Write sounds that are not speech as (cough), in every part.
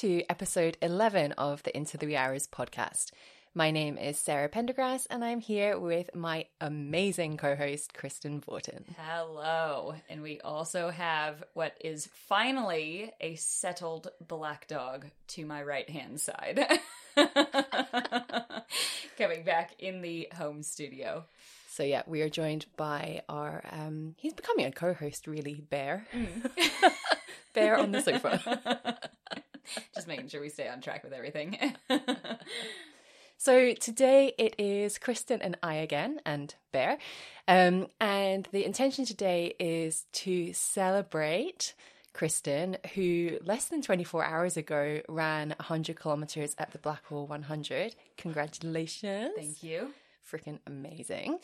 to episode 11 of the Into the Wee Hours podcast. My name is Sarah Pendergrass, and I'm here with my amazing co host, Kristen Vorton. Hello. And we also have what is finally a settled black dog to my right hand side. (laughs) Coming back in the home studio. So, yeah, we are joined by our, um, he's becoming a co host, really, Bear. (laughs) Bear on the sofa. (laughs) (laughs) Just making sure we stay on track with everything. (laughs) So today it is Kristen and I again, and Bear. Um, and the intention today is to celebrate Kristen, who less than 24 hours ago ran 100 kilometers at the Blackall 100. Congratulations. Thank you. Freaking amazing.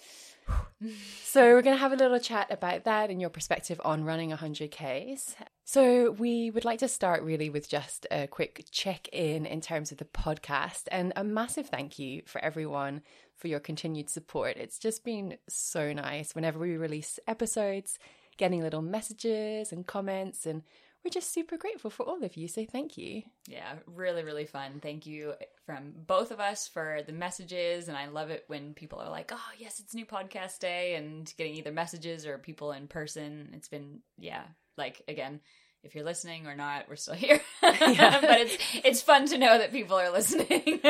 (sighs) so, we're going to have a little chat about that and your perspective on running 100Ks. So, we would like to start really with just a quick check in in terms of the podcast and a massive thank you for everyone for your continued support. It's just been so nice whenever we release episodes, getting little messages and comments, and we're just super grateful for all of you. So, thank you. Yeah, really, really fun. Thank you from both of us for the messages. And I love it when people are like, oh, yes, it's new podcast day, and getting either messages or people in person. It's been, yeah, like, again, if you're listening or not, we're still (laughs) here. but it's it's fun to know that people are listening.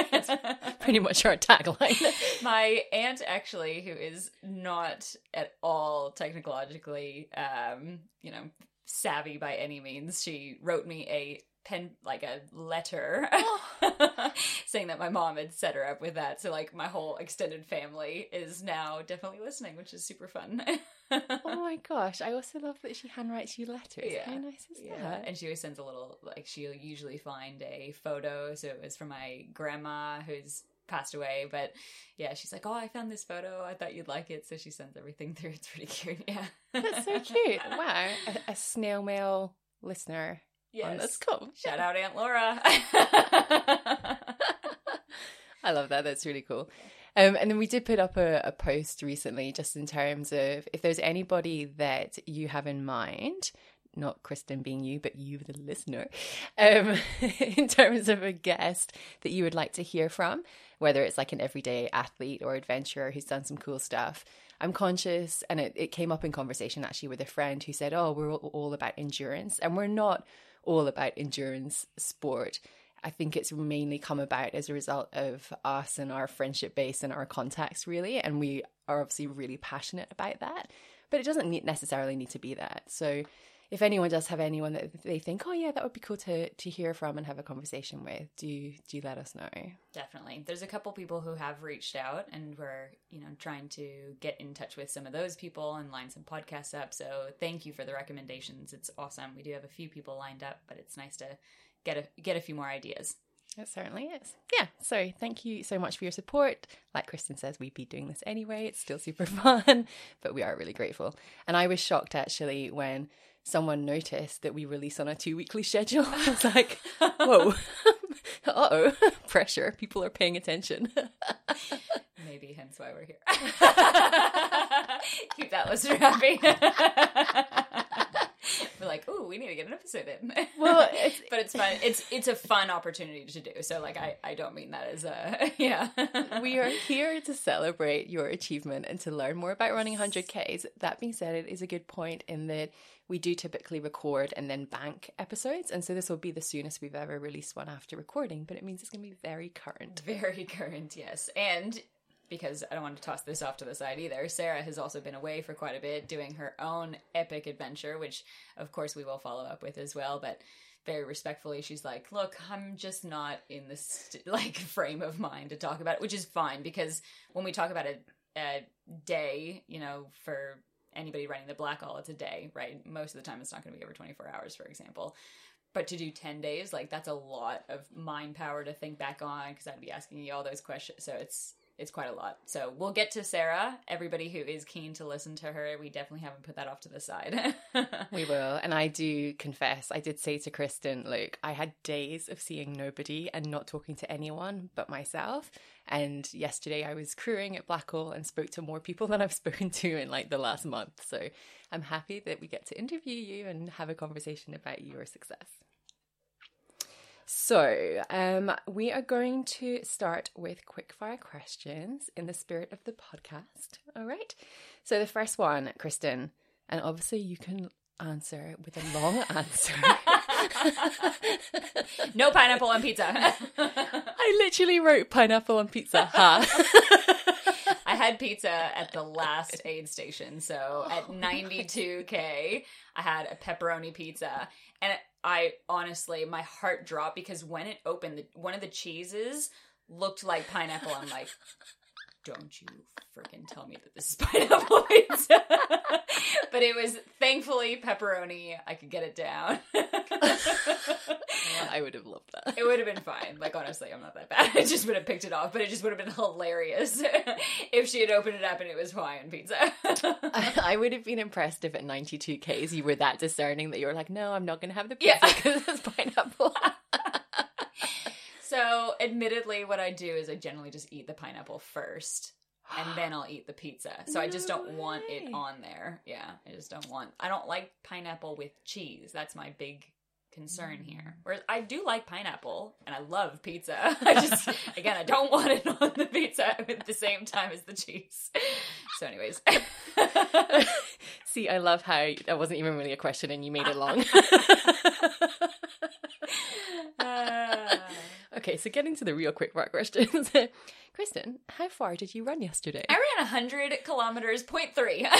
Pretty much our tagline. (laughs) My aunt, actually, who is not at all technologically, um, you know, savvy by any means, she wrote me a pen like a letter oh. (laughs) saying that my mom had set her up with that. So like my whole extended family is now definitely listening which is super fun. Oh my (laughs) gosh. I also love that she handwrites you letters. Yeah. how nice is yeah. that? And she always sends a little like she'll usually find a photo. So it was from my grandma who's passed away but yeah she's like oh i found this photo. I thought you'd like it. So she sends everything (laughs) through. It's pretty cute. (laughs) Yeah. That's so cute. Wow. A, a snail mail listener. Yes. Oh, that's cool. Shout out aunt laura. (laughs) I love that. That's really cool. Um, and then we did put up a, a post recently just in terms of if there's anybody that you have in mind, not Kristen being you, but you, the listener, um, (laughs) in terms of a guest that you would like to hear from, whether it's like an everyday athlete or adventurer who's done some cool stuff. I'm conscious, and it, it came up in conversation actually with a friend who said, Oh, we're all, all about endurance. And we're not all about endurance sport. I think it's mainly come about as a result of us and our friendship base and our contacts, really. And we are obviously really passionate about that. But it doesn't necessarily need to be that. So if anyone does have anyone that they think, oh yeah, that would be cool to to hear from and have a conversation with, do do let us know. Definitely. There's a couple people who have reached out and we're, you know, trying to get in touch with some of those people and line some podcasts up. So thank you for the recommendations. It's awesome. We do have a few people lined up, but it's nice to get a get a few more ideas. It certainly is. Yeah. So thank you so much for your support. Like Kristen says, we'd be doing this anyway. It's still super (laughs) fun, but we are really grateful. And I was shocked actually when someone noticed that we release on a two weekly schedule. (laughs) I was like, whoa, (laughs) uh oh, (laughs) pressure. People are paying attention. Maybe hence why we're here. Keep that listener happy. we're like, oh, we need to get an episode in. Well, it's- but it's fun. It's it's a fun opportunity to do. So like, I I don't mean that as a yeah. we are here to celebrate your achievement and to learn more about running 100Ks. That being said, it is a good point in that we do typically record and then bank episodes. And so this will be the soonest we've ever released one after recording, but it means it's going to be very current. Very current, yes. And because I don't want to toss this off to the side either, Sarah has also been away for quite a bit doing her own epic adventure, which of course we will follow up with as well. But very respectfully, she's like, "Look, I'm just not in this (laughs) like frame of mind to talk about it," which is fine because when we talk about a, a day, you know, for anybody running the Blackall, it's a day, right? Most of the time, it's not going to be over 24 hours, for example. But to do 10 days, like that's a lot of mind power to think back on because I'd be asking you all those questions. So it's it's quite a lot. So we'll get to Sarah. Everybody who is keen to listen to her, we definitely haven't put that off to the side. (laughs) We will. And I do confess, I did say to Kristen, look, I had days of seeing nobody and not talking to anyone but myself. And yesterday I was crewing at Blackall and spoke to more people (laughs) than I've spoken to in like the last month. So I'm happy that we get to interview you and have a conversation about your success. So, um, we are going to start with quickfire questions in the spirit of the podcast. All right. So, the first one, Kristen, and obviously you can answer with a long (laughs) answer. (laughs) no pineapple on pizza. (laughs) I literally wrote pineapple on pizza. Ha. Had pizza at the (laughs) last aid station. So at 92K, I had a pepperoni pizza. And I honestly, my heart dropped because when it opened, the, one of the cheeses looked like pineapple. I'm like, don't you freaking tell me that this is (laughs) pineapple pizza. (laughs) but it was thankfully pepperoni. I could get it down. (laughs) I would have loved that. It would have been fine. Like honestly, I'm not that bad. I just would have picked it off, but it just would have been hilarious if she had opened it up and it was Hawaiian pizza. I would have been impressed if at 92 Ks you were that discerning that you were like, no, I'm not going to have the pizza Yeah. because it's pineapple. So, admittedly, what I do is I generally just eat the pineapple first. And then I'll eat the pizza. So I just don't want it on there. Yeah, I just don't want. I don't like pineapple with cheese. That's my big concern Mm. here. Whereas I do like pineapple and I love pizza. (laughs) I just (laughs) again I don't want it on the pizza at the same time as the cheese. So anyways. (laughs) See, I love how that wasn't even really a question and you made it long. Uh, okay, so getting to the real quick fire questions. (laughs) Kristen, how far did you run yesterday? I ran 100 kilometers, point three. (laughs)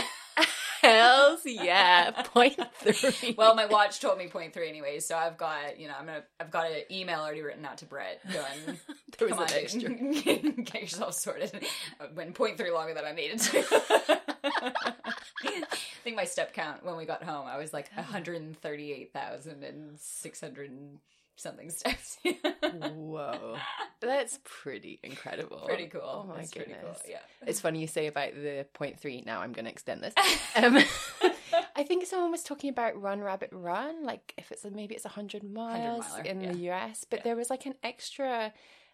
Hells yeah, point three. well, my watch told me point three anyways, so I've got, you know, I'm gonna, I've got an email already written out to Brett going, (laughs) there was come on, extra. get yourself sorted. I went point three longer than I needed to. I think my step count when we got home, I was like 138,600 and something steps. (laughs) Whoa, that's pretty incredible. pretty cool. Oh my It's goodness. pretty cool. Yeah. It's funny you say about the point three. Now I'm going to extend this. (laughs) Um, I think someone was talking about Run Rabbit Run, like if it's maybe it's hundred miles miler, in yeah. the US, but Yeah. there was like an extra,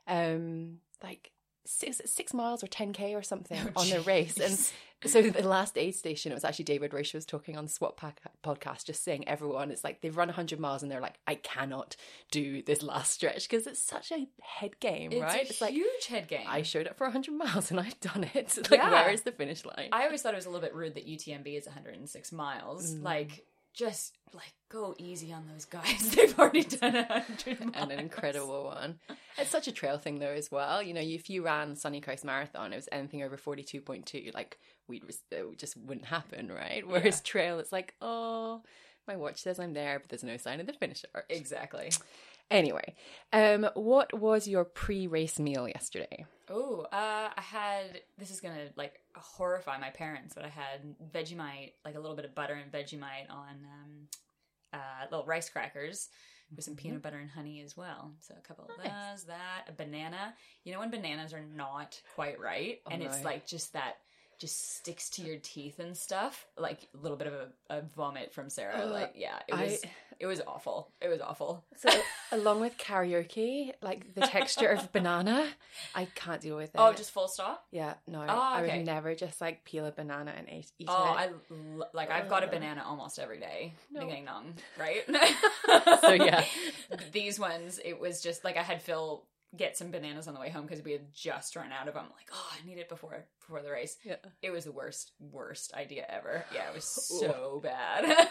um, like six six miles or ten k or something Oh, on the race, and so the last aid station, it was actually David Roche was talking on the swap pack podcast, just saying everyone, it's like they've run 100 miles and they're like, I cannot do this last stretch because it's such a head game, It's right? it's like, huge head game. I showed up for 100 miles and I've done it. (laughs) Like, Yeah. where is the finish line? I always thought it was a little bit rude that UTMB is 106 miles. Mm. Like, just like go easy on those guys. (laughs) They've already done a 100 and an incredible one. It's such a trail thing though as well. You know, if you ran Sunny Coast Marathon, it was anything over 42.2, like we'd it just wouldn't happen, right? Whereas trail, it's like, oh, my watch says I'm there, but there's no sign of the finisher. Exactly. Anyway, um, what was your pre-race meal yesterday? Oh, uh, I had. This is gonna like horrify my parents, but I had Vegemite, like a little bit of butter and Vegemite on um, uh, little rice crackers with some peanut butter and honey as well. So a couple of Nice. those, that a banana. You know when bananas are not quite right, Oh, and it's no. like just that. Just sticks to your teeth and stuff, like a little bit of a, a vomit from Sarah. Ugh, like, yeah, it I- was, it was awful. It was awful. So, along with karaoke, like the texture of (laughs) banana, I can't deal with oh, it. Oh, just full stop. yeah, no, Oh, I would never just like peel a banana and eat, eat Oh, it. I like I've got a banana almost every day. No. Ding ding dong, right? (laughs) So, yeah. (laughs) these ones it was just like I had Phil get some bananas on the way home because we had just run out of them. Like, oh, I need it before before the race. Yeah. It was the worst worst idea ever. Yeah, it was (laughs) so bad.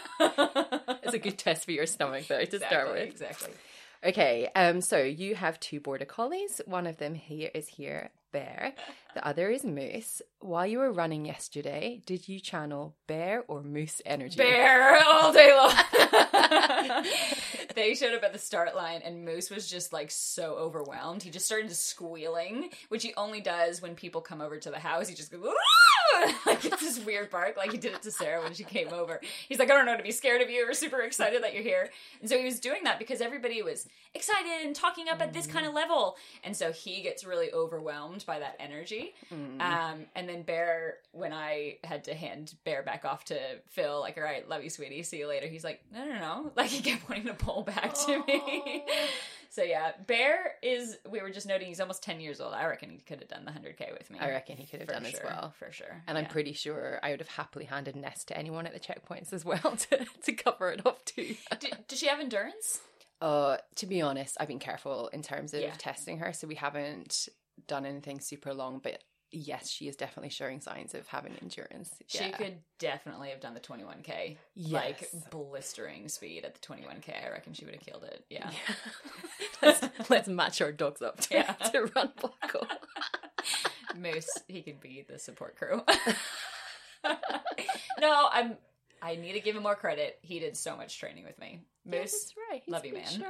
It's a good test for your stomach, though, to start Exactly, with. Exactly. Okay, um, so you have two border collies. One of them here is here, Bear. The other is Moose. While you were running yesterday, did you channel bear or moose energy? Bear all day long. (laughs) they showed up at the start line and Moose was just like so overwhelmed. He just started squealing, which he only does when people come over to the house. He just goes, (laughs) Like it's this weird bark, like he did it to Sarah when she came over. He's like, I don't know to be scared of you or super excited that you're here. And so he was doing that because everybody was excited and talking up at this kind of level. And so he gets really overwhelmed by that energy. Um, and then Bear, when I had to hand Bear back off to Phil, like, all right, love you, sweetie, see you later. He's like, no, no, no. Like, he kept wanting to pull back to me. So, yeah, Bear is, we were just noting he's almost 10 years old. I reckon he could have done the 100K with me. I reckon he could have For done as well. For sure. And I'm pretty sure I would have happily handed Ness to anyone at the checkpoints as well (laughs) to, to cover it off too. D- does she have endurance? Uh, to be honest, I've been careful in terms of Yeah. testing her, so we haven't done anything super long. But yes, she is definitely showing signs of having endurance. She could definitely have done the 21K. Like, blistering speed at the 21K. I reckon she would have killed it. Yeah. (laughs) let's, let's match our dogs up to, Yeah. to run Buckle. (laughs) Moose, he could be the support crew. (laughs) no, I'm. I need to give him more credit. He did so much training with me. Yeah, Moose, that's right. love you, man.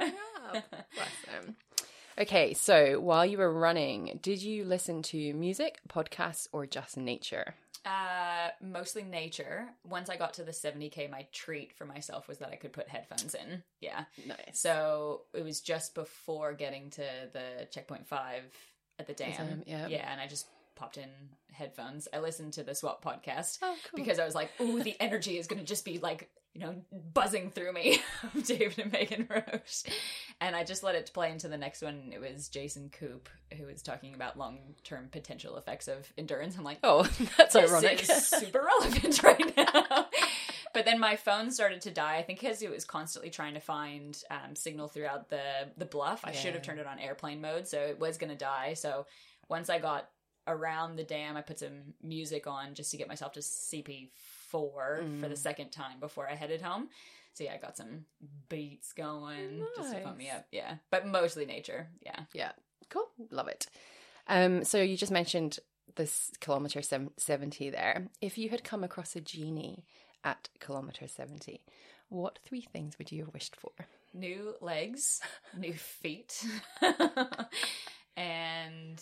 up. Bless him. Okay, so while you were running, did you listen to music, podcasts, or just nature? uh, mostly nature. Once I got to the 70k, my treat for myself was that I could put headphones in. Yeah. Nice. So it was just before getting to the checkpoint five at the dam. um, yeah. Yeah, and I just popped in headphones. I listened to the Swap podcast. Oh, cool. because I was like, "Ooh, the energy is going to just be like, you know, buzzing through me." (laughs) of David and Megan Roche, and I just let it play into the next one. It was Jason Koop who was talking about long-term potential effects of endurance. I'm like, oh, (laughs) that's ironic. (laughs) super relevant right now. but then my phone started to die. I think because it was constantly trying to find um, signal throughout the the bluff. I should have turned it on airplane mode, so it was going to die. So once I got around the dam, I put some music on just to get myself to CP four for the Mm. second time before I headed home. So yeah, I got some beats going just to pump me up. Yeah, but mostly nature. Yeah. Yeah, cool. Love it. Um, so you just mentioned this kilometer 70 there. If you had come across a genie at kilometer 70, what three things would you have wished for? new legs, new feet, (laughs) and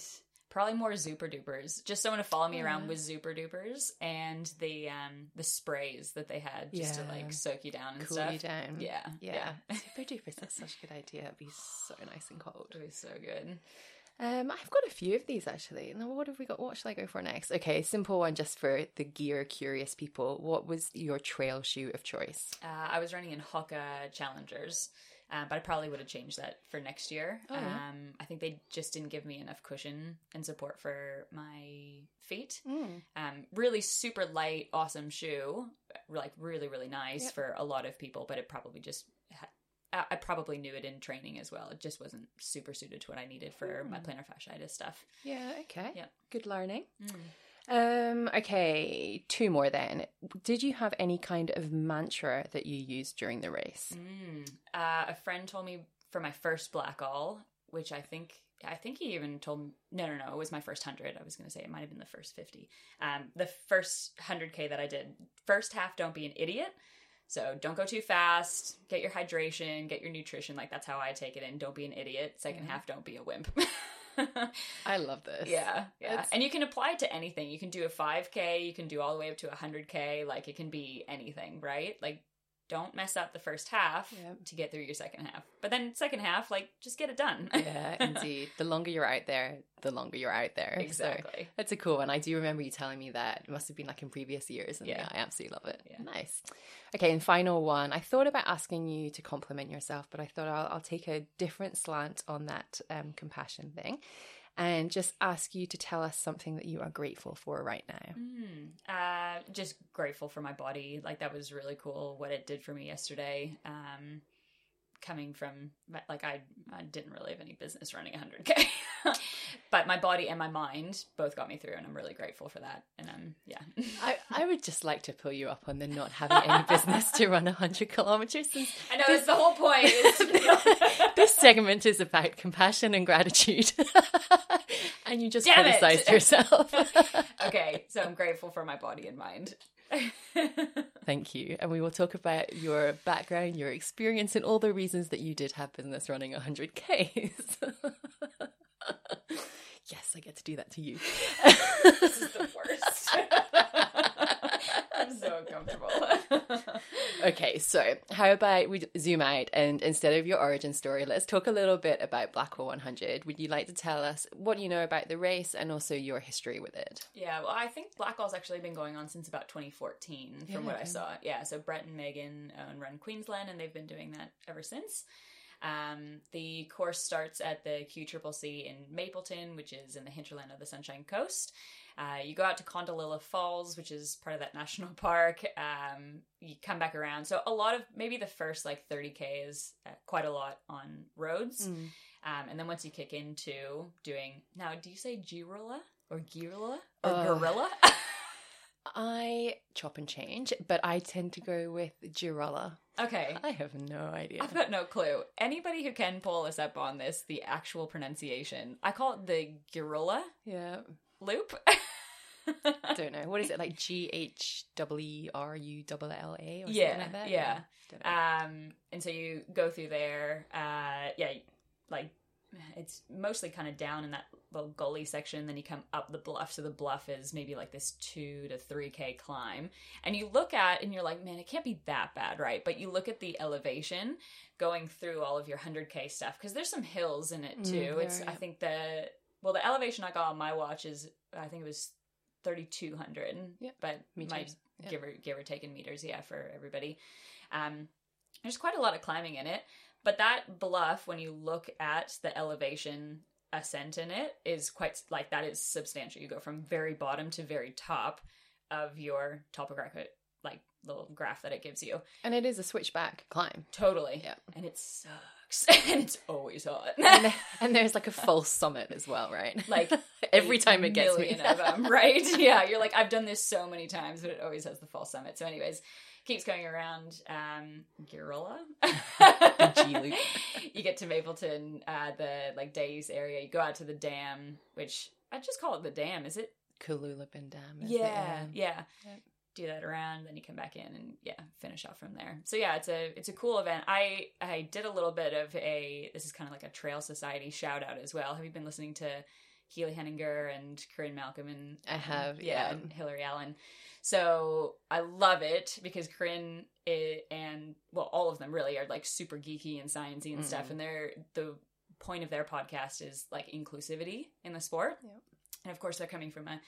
probably more Super Dupers. Just someone to follow me around with Super Dupers and the um the sprays that they had just to like soak you down and Cool stuff. you down. Yeah, Yeah. Super (laughs) duper. That's such a good idea. It'd be so nice and cold. It was so good. Um, I've got a few of these actually. Now, what have we got? What should I go for next? Okay, simple one just for the gear curious people. What was your trail shoe of choice? Uh, I was running in Hoka Challengers, uh, but I probably would have changed that for next year. Oh, yeah. um, I think they just didn't give me enough cushion and support for my feet. Mm. Um, really super light, awesome shoe, like really really nice Yep. for a lot of people, but it probably just. Ha- I probably knew it in training as well. It just wasn't super suited to what I needed for my Mm. plantar fasciitis stuff. Yeah. Okay. Yeah. Good learning. Um. Okay. Two more then. Did you have any kind of mantra that you used during the race? Mm. Uh, a friend told me for my first Blackall, which I think I think he even told me. No, no, no. It was my first hundred. I was going to say it might have been the first fifty. Um, the first hundred k that I did. First half, don't be an idiot. So don't go too fast. Get your hydration. Get your nutrition. Like that's how I take it in. Don't be an idiot. 2nd Mhm. half, don't be a wimp. (laughs) (laughs) I love this. Yeah, yeah. And you can apply it to anything. You can do a 5K, you can do all the way up to 100K. Like it can be anything, right? Like don't mess up the first half Yeah. to get through your second half. But then second half, like just get it done. yeah, (laughs) indeed. The longer you're out there, the longer you're out there. So exactly. that's a cool one. I do remember you telling me that. It must have been like in previous years. And yeah, Yeah. I absolutely love it. Yeah. Nice. Okay, and final one. I thought about asking you to compliment yourself, but I thought I'll, I'll take a different slant on that um, compassion thing and just ask you to tell us something that you are grateful for right now. Mm, uh, just grateful for my body. Like that was really cool what it did for me yesterday. Um, coming from like I, I didn't really have any business running 100k, (laughs) but my body and my mind both got me through, and I'm really grateful for that. And um, yeah. I, I would just like to pull you up on the not having any business to run 100 kilometers I know it's the whole point. (laughs) this segment is about compassion and gratitude. (laughs) and you just Damn it. criticized yourself. okay, so I'm grateful for my body and mind. (laughs) Thank you. And we will talk about your background, your experience, and all the reasons that you did have business running 100Ks. (laughs) yes, I get to do that to you. this is the worst. (laughs) I'm so uncomfortable. (laughs) okay, so how about we zoom out and instead of your origin story, let's talk a little bit about Blackall 100. Would you like to tell us what you know about the race and also your history with it? Yeah, well, I think Blackall's actually been going on since about 2014, from Yeah. what I saw. Yeah, so Brett and Megan own Run Queensland, and they've been doing that ever since. Um, the course starts at the QCCC in Mapleton, which is in the hinterland of the Sunshine Coast. Uh, you go out to Kondalilla Falls, which is part of that (laughs) national park. Um, you come back around. So a lot of maybe the first like 30k is uh, quite a lot on roads. Um, and then once you kick into doing now, do you say Girilla or Girilla or Uh, Gorilla? (laughs) I chop and change, but I tend to go with Girella. okay. I have no idea. I've got no clue. Anybody who can pull us up on this, the actual pronunciation, I call it the Girilla Yeah, loop. I (laughs) don't know. What is it like? G H W R U L L A or something Yeah, like that? yeah. Know. um, and so you go through there. Uh, yeah, like it's mostly kind of down in that little gully section. Then you come up the bluff. So the bluff is maybe like this two to three k climb, and you look at and you're like, man, it can't be that bad, right? But you look at the elevation going through all of your hundred k stuff because there's some hills in it Mm, too. there, it's I think the well the elevation I got on my watch is I think it was thirty two hundred. Yeah, but meters, yeah. give or give or take in meters, yeah, for everybody. Um, there's quite a lot of climbing in it, but that bluff, when you look at the elevation ascent in it, is quite like that is substantial. You go from very bottom to very top of your topographic like little graph that it gives you. And it is a switchback climb. Totally, Yeah. and it sucks, (laughs) and it's always hot. And, (laughs) and there's like a false summit as well, right? (laughs) Like every time it gets me. of them, right? Yeah, you're like, I've done this so many times, but it always has the false summit. So, anyways, keeps going around. Um, Gorilla, you get to Mapleton, uh, the like Days area. You go out to the dam, which I just call it the dam. Is it? Kululabin Dam. is it? Yeah, yeah. Yep. Do that around, then you come back in and yeah, finish off from there. So yeah, it's a it's a cool event. I I did a little bit of a this is kind of like a Trail Society shout out as well. Have you been listening to Healy Henninger and Corinne Malcolm and I have, yeah, yeah. and Hillary Allen. So I love it because Corinne i and well, all of them really are like super geeky and sciencey and stuff, Mhm. and they're the point of their podcast is like inclusivity in the sport. Yep. And of course, they're coming from a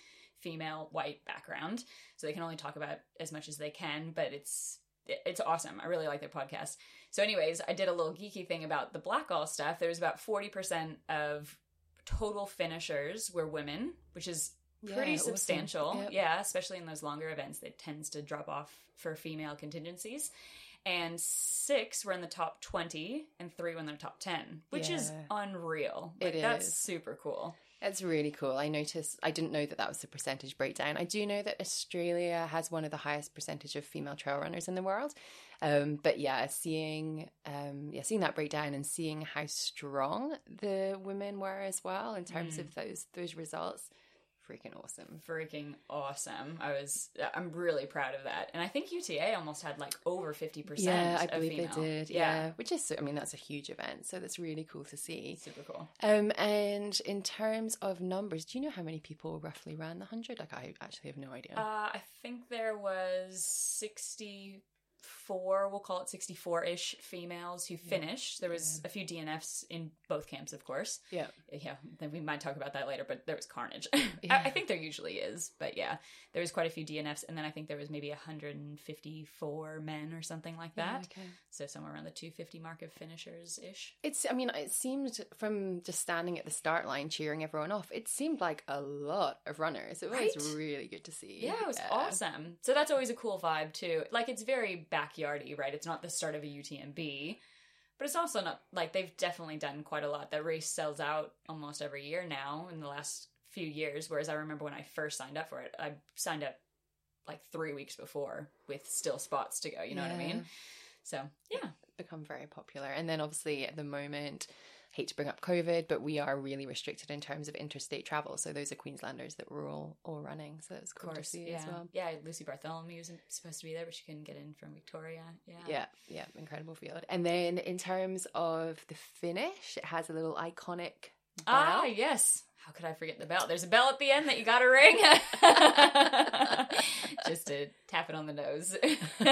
female white background, so they can only talk about as much as they can. But it's it's awesome. I really like their podcast. So, anyways, I did a little geeky thing about the Blackall stuff. There was about forty percent of total finishers were women, which is pretty Yeah, awesome. substantial. Yep. Yeah, especially in those longer events, it tends to drop off for female contingencies. And six were in the top 20 and three were in the top 10, which is Yeah. unreal. It Like, That's is. super cool. That's really cool. I noticed, I didn't know that that was the percentage breakdown. I do know that Australia has one of the highest percentage of female trail runners in the world. Um, but yeah, seeing, um, yeah, seeing that breakdown and seeing how strong the women were as well in terms Mm. of those those results, freaking awesome. Freaking awesome. I was, I'm really proud of that. And I think UTA almost had like over 50%. Yeah, I of believe female. they did. Yeah. which is, I mean, that's a huge event, so that's really cool to see. Super cool. Um, and in terms of numbers, do you know how many people roughly ran the hundred? Like, I actually have no idea. Uh, I think there was 64, we'll call it 64-ish females who finished. There was a few DNFs in both camps, of course. yeah, Yeah, then we might talk about that later, but there was carnage. (laughs) Yeah. I, I think there usually is, but yeah, there was quite a few DNFs, and then I think there was maybe 154 men or something like Yeah, that. okay. So somewhere around the 250 mark of finishers ish. It's. I mean, it seemed from just standing at the start line cheering everyone off. It seemed like a lot of runners. It was Right? really good to see. Yeah, it was awesome. So that's always a cool vibe too. Like it's very backyardy, right? It's not the start of a UTMB, but it's also not like they've definitely done quite a lot. That race sells out almost every year now in the last few years. Whereas I remember when I first signed up for it, I signed up like three weeks before with still spots to go. You know what I mean? So yeah, become very popular. And then obviously at the moment, hate to bring up COVID, but we are really restricted in terms of interstate travel. So those are Queenslanders that were all all running. So it's Of cool to course, see yeah, as well. yeah. Lucy Bartholomew was supposed to be there, but she couldn't get in from Victoria. Yeah, Yeah, yeah, incredible field. And then in terms of the finish, it has a little iconic bell. Ah, yes. How could I forget the bell? There's a bell at the end that you got to ring, (laughs) just to tap it on the nose. (laughs)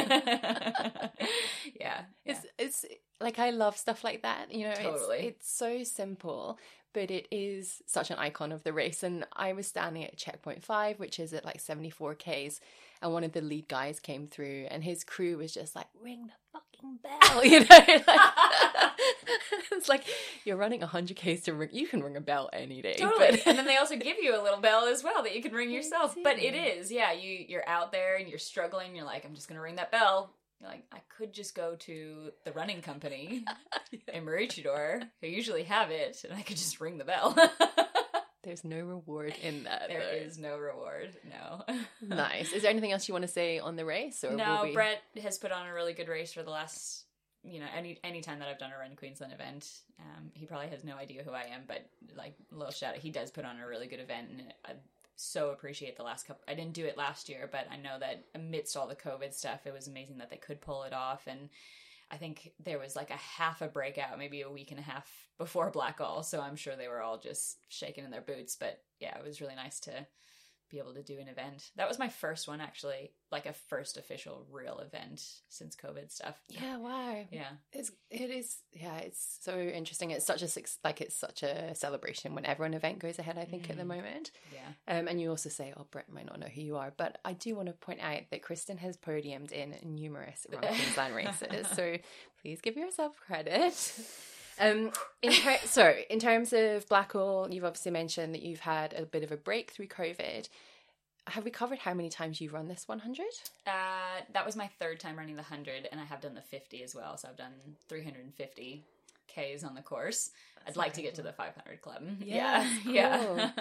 yeah, It's it's like I love stuff like that. You know, Totally. it's it's so simple, but it is such an icon of the race. And I was standing at checkpoint five, which is at like seventy four k's, and one of the lead guys came through, and his crew was just like, "Ring the fucking bell," (laughs) you know. Like, (laughs) it's like you're running hundred k's to ring. You can ring a bell any day. Totally. but- and then they (laughs) also give you a little bell as well that you can ring yourself. But it is yeah, you you're out there and you're struggling, you're like, I'm just gonna ring that bell. You're like, I could just go to the running company in Maroochydore, who usually have it, and I could just ring the bell. There's no reward in that. There though. is no reward. No. (laughs) Nice. Is there anything else you want to say on the race? Or no, we... Brett has put on a really good race for the last, you know, any any time that I've done a Run Queensland event. Um, he probably has no idea who I am, but like a little shout out, he does put on a really good event, and I so appreciate the last couple. I didn't do it last year, but I know that amidst all the COVID stuff, it was amazing that they could pull it off, and I think there was like a half a breakout, maybe a week and a half before Blackall, so I'm sure they were all just shaking in their boots. But yeah, it was really nice to be able to do an event. That was my first one, actually, like a first official real event since COVID stuff. Yeah, wow. yeah, It's it is yeah, it's so interesting. It's such a like it's such a celebration whenever an event goes ahead. I think at the Mm. moment, yeah. um, and you also say, "Oh, Brett might not know who you are," but I do want to point out that Kristen has podiumed in numerous (laughs) Run Queensland races, so please give yourself credit. Um, in ter- (laughs) so in terms of Blackall, you've obviously mentioned that you've had a bit of a break through COVID. Have we covered how many times you've run this 100? Uh, that was my third time running the 100, and I have done the 50 as well. So I've done 350 Ks on the course. I'd like to get to the 500 club. (laughs) Yeah, yeah.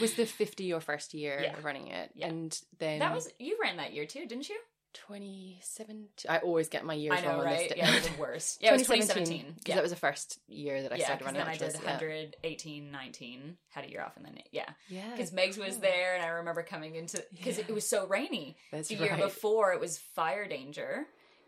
Was the 50 your first year Yeah. running it? Yeah. And then that was, you ran that year too, didn't you? 2017. I always get my years I know, wrong on right? (laughs) Yeah, it was the worst. Yeah, 2017. Because Yeah. that was the first year that I yeah, started running then I did ultras, yeah. 19, had a year off, and then, yeah. Yeah. because Megs was there, and I remember coming into because Yeah. it was so rainy. That's the year right. before it was fire danger,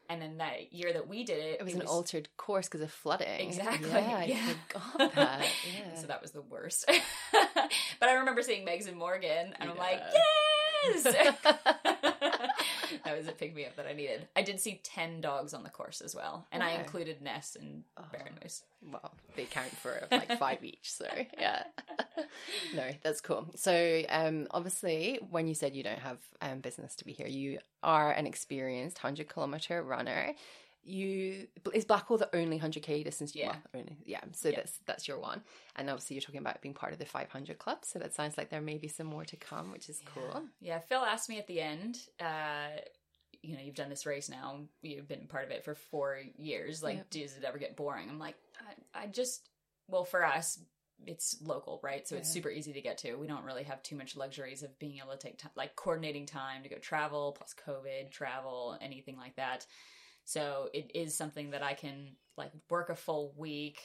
and then that year that we did it, It was an altered course because of flooding. Exactly, Yeah, I forgot that. (laughs) Yeah. So that was the worst. (laughs) but I remember seeing Megs and Morgan, and I'm like, yes. (laughs) that was a pick me up that I needed. I did see ten dogs on the course as well, and I included Ness and Oh. Baron Moose. well, they count for like five each. So yeah, (laughs) no, that's cool. So um, obviously, when you said you don't have um, business to be here, you are an experienced hundred kilometer runner. You is Blackall the only hundred k distance? Yeah. only, yeah. So Yeah. that's that's your one, and obviously you're talking about being part of the five hundred club. So that sounds like there may be some more to come, which is cool. Yeah, Phil asked me at the end. Uh, you know, you've done this race now. You've been part of it for four years. Like, Yep. does it ever get boring? I'm like, I, I just, well, for us, it's local, right? So it's super easy to get to. We don't really have too much luxuries of being able to take time, like coordinating time to go travel, plus COVID, travel, anything like that. So it is something that I can like work a full week,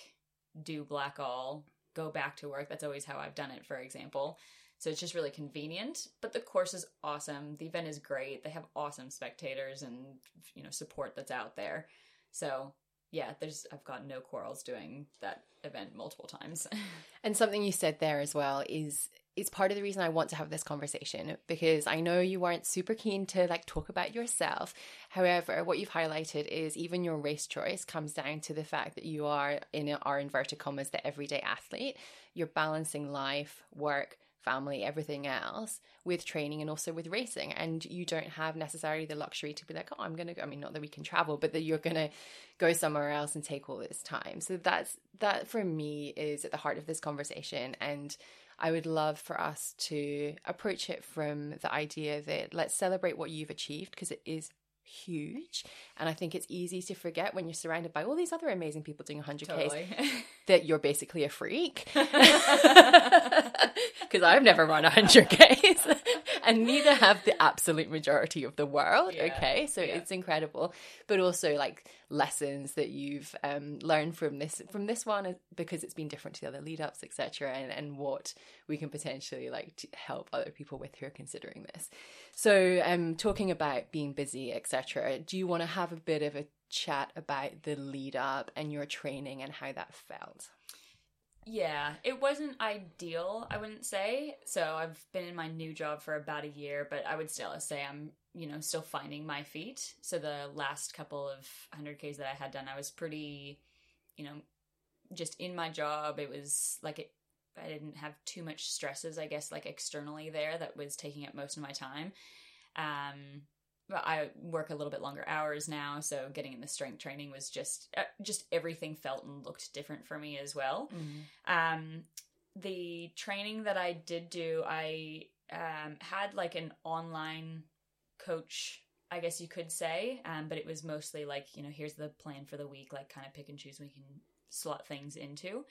do Blackall, go back to work. That's always how I've done it, for example. So it's just really convenient. But the course is awesome. The event is great. They have awesome spectators and you know support that's out there. So yeah, there's I've got no quarrels doing that event multiple times. (laughs) And something you said there as well is it's part of the reason I want to have this conversation because I know you weren't super keen to like talk about yourself. However, what you've highlighted is even your race choice comes down to the fact that you are in our inverted commas the everyday athlete. You're balancing life, work, family, everything else with training and also with racing. And you don't have necessarily the luxury to be like, oh, I'm going to go. I mean, not that we can travel, but that you're going to go somewhere else and take all this time. So that's that for me is at the heart of this conversation. And I would love for us to approach it from the idea that let's celebrate what you've achieved because it is huge. And I think it's easy to forget when you're surrounded by all these other amazing people doing 100Ks totally. (laughs) that you're basically a freak. (laughs) (laughs) Because I've never run 100Ks. And neither have the absolute majority of the world. Yeah, Okay, so yeah. it's incredible, but also like lessons that you've um, learned from this from this one uh, because it's been different to the other lead ups, etc., and and what we can potentially like to help other people with who are considering this. So, um, talking about being busy, etc. Do you want to have a bit of a chat about the lead up and your training and how that felt? Yeah, it wasn't ideal, I wouldn't say. So I've been in my new job for about a year, but I would still say I'm, you know, still finding my feet. So the last couple of 100Ks that I had done, I was pretty, you know, just in my job. It was like it, I didn't have too much stresses, I guess, like externally there that was taking up most of my time. Um, I work a little bit longer hours now, so getting in the strength training was just uh, just everything felt and looked different for me as well. Um, the training that I did do, I um, had like an online coach, I guess you could say, um, but it was mostly like you know here's the plan for the week, like kind of pick and choose we can slot things into.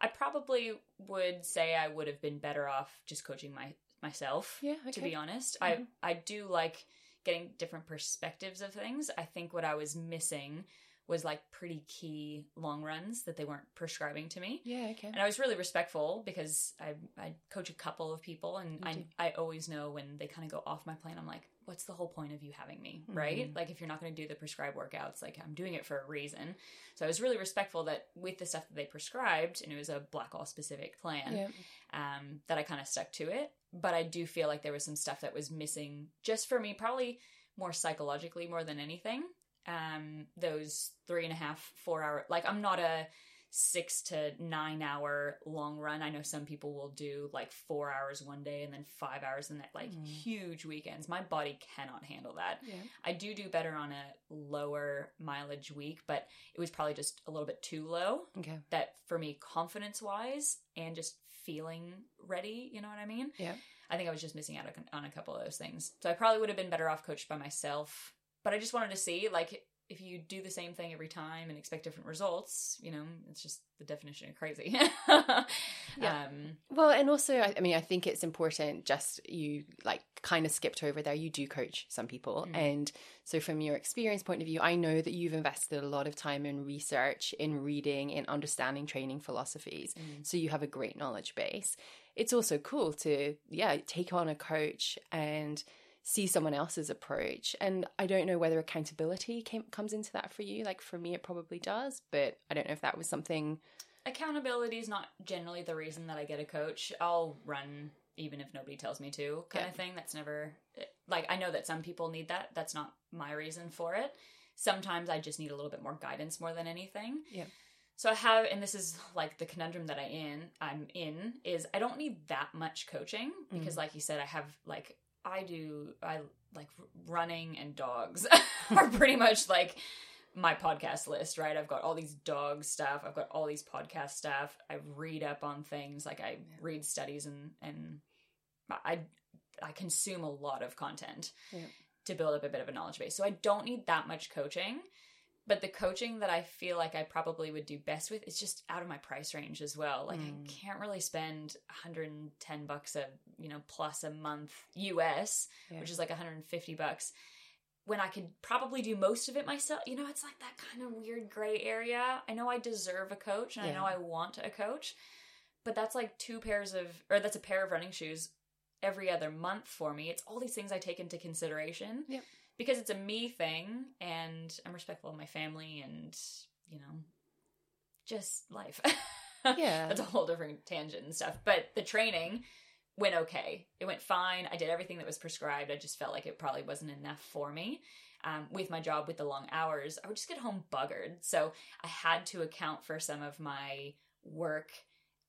I probably would say I would have been better off just coaching my myself Yeah, to be honest. Mhm. I I do like getting different perspectives of things. I think what I was missing was like pretty key long runs that they weren't prescribing to me. Yeah, okay. And I was really respectful because I I coach a couple of people and I. I always know when they kind of go off my plan I'm like what's the whole point of you having me, right? Mhm. Like if you're not going to do the prescribed workouts, like I'm doing it for a reason. So I was really respectful that with the stuff that they prescribed and it was a Blackall specific plan Yeah. um, that I kind of stuck to it. But I do feel like there was some stuff that was missing just for me, probably more psychologically more than anything. Um, those three and a half, four hour, like I'm not a six to nine hour long run. I know some people will do like four hours one day and then five hours the next, like Mm. huge weekends. My body cannot handle that. Yeah. I do do better on a lower mileage week, but it was probably just a little bit too low Okay. that for me confidence wise and just feeling ready you know what i mean Yeah. i think i was just missing out on- a couple of those things so i probably would have been better off coached by myself but i just wanted to see like if you do the same thing every time and expect different results you know it's just the definition of crazy (laughs) Yeah. um Well, and also, I, I mean, I think it's important. Just you like kind of skipped over there. You do coach some people, Mhm. and so from your experience point of view, I know that you've invested a lot of time in research, in reading, in understanding training philosophies. Mm. So you have a great knowledge base. It's also cool to yeah take on a coach and see someone else's approach. And I don't know whether accountability came, comes into that for you. Like for me, it probably does, but I don't know if that was something. accountability is not generally the reason that I get a coach. I'll run even if nobody tells me to, kind Yeah. of thing. That's never like I know that some people need that. That's not my reason for it. Sometimes I just need a little bit more guidance more than anything. Yeah. So I have, and this is like the conundrum that I in I'm in is I don't need that much coaching because, mm. like you said, I have like I do I like running and dogs (laughs) are pretty much like my podcast list, right? I've got all these dog stuff, I've got all these podcast stuff. I read up on things, like I read studies and and I I consume a lot of content Yeah. to build up a bit of a knowledge base. So I don't need that much coaching. But the coaching that I feel like I probably would do best with is just out of my price range as well. Like Mm. I can't really spend 110 bucks a, you know, plus a month US, Yeah. which is like 150 bucks when I could probably do most of it myself. You know, it's like that kind of weird gray area. I know I deserve a coach and I know I want a coach, but that's like two pairs of, or that's a pair of running shoes every other month for me. It's all these things I take into consideration Yep. Because it's a me thing and I'm respectful of my family and, you know, just life. (laughs) Yeah. that's a whole different tangent and stuff. But the training went okay. It went fine. I did everything that was prescribed. I just felt like it probably wasn't enough for me. Um, with my job, with the long hours, I would just get home buggered. So I had to account for some of my work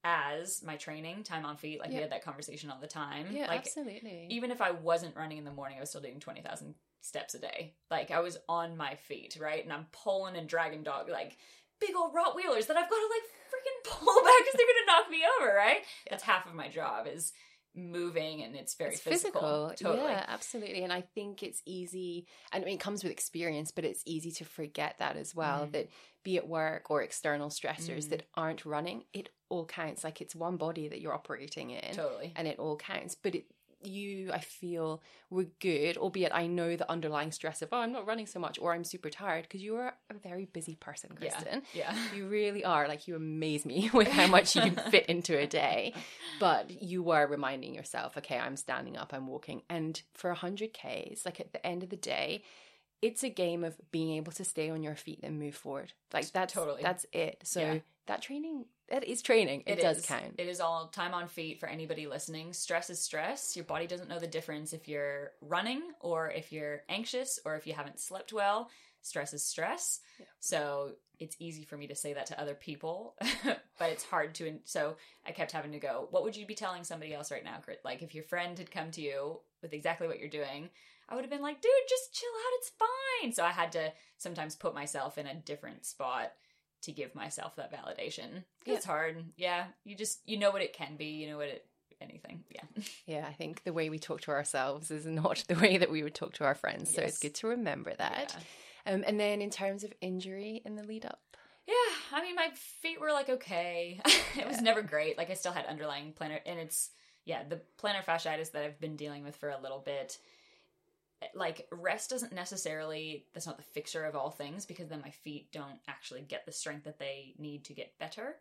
as my training, time on feet. Like we had that conversation all the time. Yeah, like absolutely. even if I wasn't running in the morning, I was still doing 20,000 steps a day. Like I was on my feet, right? And I'm pulling and dragging dog, like big old Rottweilers that I've got to like freaking pull (laughs) back because they're going to knock me over, right? That's half of my job is moving and it's very it's physical. Totally. Yeah, absolutely. And I think it's easy, and I mean, it comes with experience, but it's easy to forget that as well. Mm. That be it work or external stressors Mm. that aren't running, it all counts. Like it's one body that you're operating in, Totally. and it all counts. But it, you, I feel, were good, albeit I know the underlying stress of, oh, I'm not running so much or I'm super tired because you are a very busy person, Kristen. Yeah. Yeah. You really are. Like, you amaze me (laughs) with how much you can (laughs) fit into a day. But you were reminding yourself, okay, I'm standing up, I'm walking. And for 100Ks, like at the end of the day, it's a game of being able to stay on your feet and move forward. Like that's Totally. that's it. So Yeah. that training, that is training. It, does is. count. It is all time on feet for anybody listening. Stress is stress. Your body doesn't know the difference if you're running or if you're anxious or if you haven't slept well. Stress is stress. So it's easy for me to say that to other people, (laughs) but it's hard to. So I kept having to go, what would you be telling somebody else right now? Like if your friend had come to you with exactly what you're doing, I would have been like, dude, just chill out. It's fine. So I had to sometimes put myself in a different spot to give myself that validation. It's hard. Yeah. You just, you know what it can be. You know what it, anything. Yeah. (laughs) Yeah, I think the way we talk to ourselves is not (laughs) the way that we would talk to our friends. So it's good to remember that. Um, and then in terms of injury in the lead up, Yeah, I mean, my feet were like okay. (laughs) it was never great. Like I still had underlying plantar, and it's yeah, the plantar fasciitis that I've been dealing with for a little bit. Like rest doesn't necessarily that's not the fixer of all things because then my feet don't actually get the strength that they need to get better.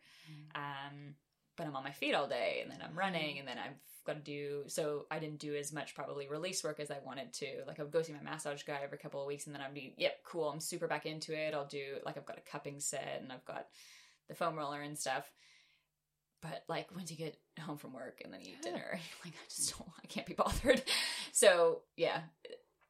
Um, but I'm on my feet all day, and then I'm running, and then I've got to do. So I didn't do as much probably release work as I wanted to. Like I would go see my massage guy every couple of weeks, and then I'd be, yep, cool. I'm super back into it. I'll do like I've got a cupping set, and I've got the foam roller and stuff. But like once you get home from work and then you eat dinner, (laughs) like I just don't, I can't be bothered. So yeah,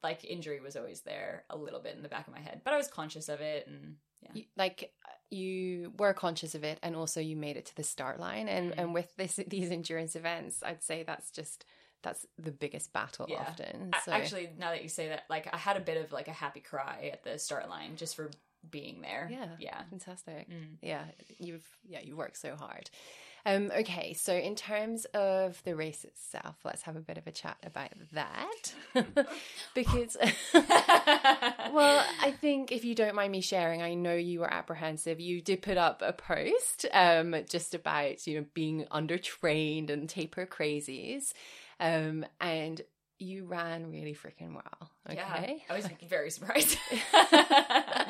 like injury was always there a little bit in the back of my head, but I was conscious of it, and yeah, you, like you were conscious of it, and also you made it to the start line. And Mm. and with this these endurance events, I'd say that's just that's the biggest battle Yeah. often. So Actually, now that you say that, like I had a bit of like a happy cry at the start line just for being there. yeah, yeah. fantastic. Mm. Yeah, you've yeah you work so hard. Um, okay, so in terms of the race itself, let's have a bit of a chat about that (laughs) because. (laughs) Well, I think if you don't mind me sharing, I know you were apprehensive. You did put up a post um, just about you know being undertrained and taper crazies, um, and you ran really freaking well. Okay, Yeah, I was very surprised. (laughs) yeah.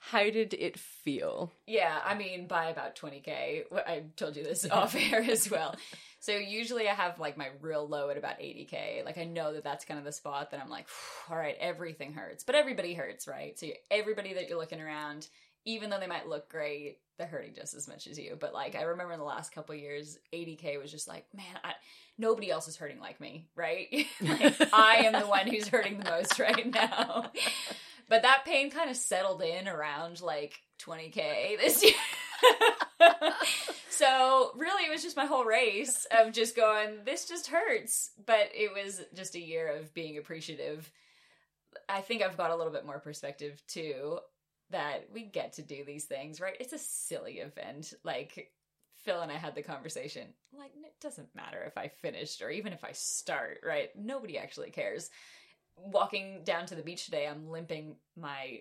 how did it feel? Yeah, I mean, by about 20K, I told you this (laughs) off air as well. So usually I have like my real low at about 80k. Like I know that that's kind of the spot that I'm like, all right, everything hurts, but everybody hurts, right? So everybody that you're looking around, even though they might look great, they're hurting just as much as you. But like I remember in the last couple years, 80k was just like, man, I, nobody else is hurting like me, right? (laughs) like, I am the one who's hurting the most right now. (laughs) But that pain kind of settled in around like 20k this year. (laughs) so really it was just my whole race of just going this just hurts but it was just a year of being appreciative i think i've got a little bit more perspective too that we get to do these things right? It's a silly event. Like phil and i had the conversation like it doesn't matter if i finished or even if i start right? Nobody actually cares. Walking down to the beach today i'm limping my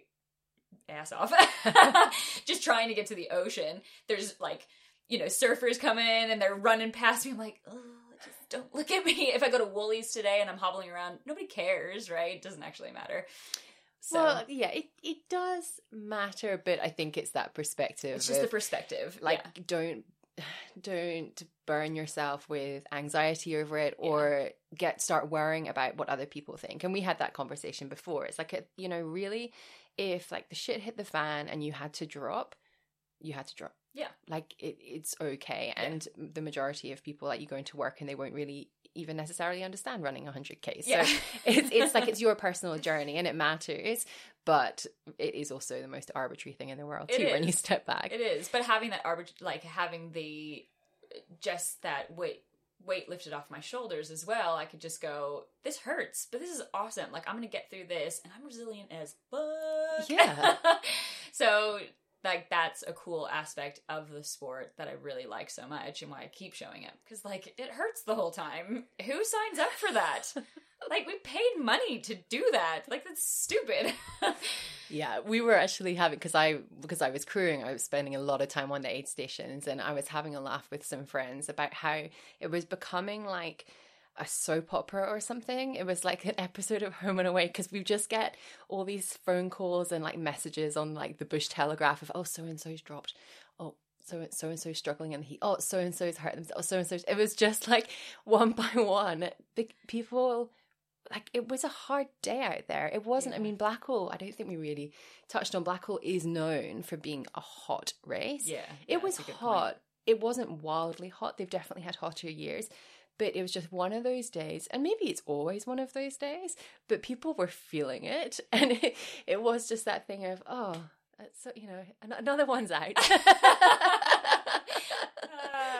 ass off. (laughs) Just trying to get to the ocean. There's like you know surfers coming and they're running past me. I'm like just don't look at me. If i go to woolies today and i'm hobbling around nobody cares right? It doesn't actually matter so well, yeah, it, it does matter, but I think it's that perspective. it's just the perspective like yeah. don't (sighs) don't burn yourself with anxiety over it or get start worrying about what other people think and we had that conversation before it's like a, you know really if like the shit hit the fan and you had to drop you had to drop Yeah. like it, it's okay Yeah. and the majority of people like you go into work and they won't really even necessarily understand running 100k so Yeah. (laughs) it's, it's like it's (laughs) your personal journey and it matters but it is also the most arbitrary thing in the world It too when you step back It is, but having that arbit- like having the just that weight weight lifted off my shoulders as well. I could just go, this hurts, but this is awesome. Like I'm gonna get through this, and I'm resilient as fuck. Yeah. (laughs) so like that's a cool aspect of the sport that I really like so much, and why I keep showing up because like it hurts the whole time. Who signs up for that? (laughs) like we paid money to do that. Like that's stupid. (laughs) Yeah, we were actually having because I because I was crewing, I was spending a lot of time on the aid stations, and I was having a laugh with some friends about how it was becoming like a soap opera or something. It was like an episode of Home and Away because we just get all these phone calls and like messages on like the Bush Telegraph of oh so and so's dropped, oh so so and so's struggling in the heat, oh so and so's hurt themselves, oh so and so. It was just like (laughs) one by one, the people like it was a hard day out there. It wasn't. I Yeah. mean, Blackall. I don't think we really touched on Blackall is known for being a hot race. Yeah, it yeah, was good point. hot. It wasn't wildly hot. They've definitely had hotter years, but it was just one of those days. And maybe it's always one of those days. But people were feeling it, (laughs) and it, it was just that thing of oh, so you know another one's out. (laughs)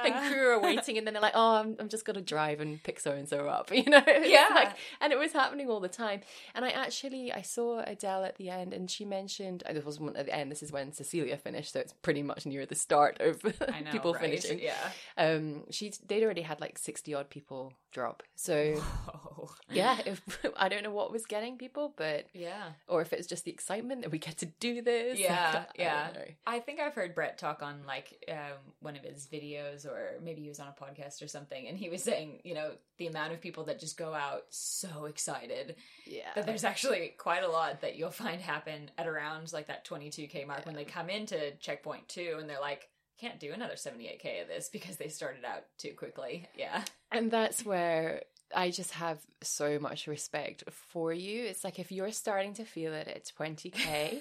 and crew are waiting, and then they're like, "Oh, I'm, I'm just gonna drive and pick so and so up," (laughs) you know? Yeah. like- and it was happening all the time. And I actually I saw Adele at the end, and she mentioned uh, this wasn't at the end. This is when Cecilia finished, so it's pretty much near the start of (laughs) know, people right? finishing. Yeah. Um, she they'd already had like sixty odd people drop. So Oh. yeah, if, (laughs) I don't know what was getting people, but Yeah. or if it's just the excitement that we get to do this. Yeah, I don't yeah. know. I think I've heard Brett talk on like um, one of his videos, or maybe he was on a podcast or something, and he was saying, you know, the amount of people that just go out so excited yeah. that there's actually quite a lot that you'll find happen at around like that 22k mark when they come into checkpoint two, and they're like, can't do another 78k of this because they started out too quickly. Yeah, And that's where I just have so much respect for you. It's like if you're starting to feel it at 20k,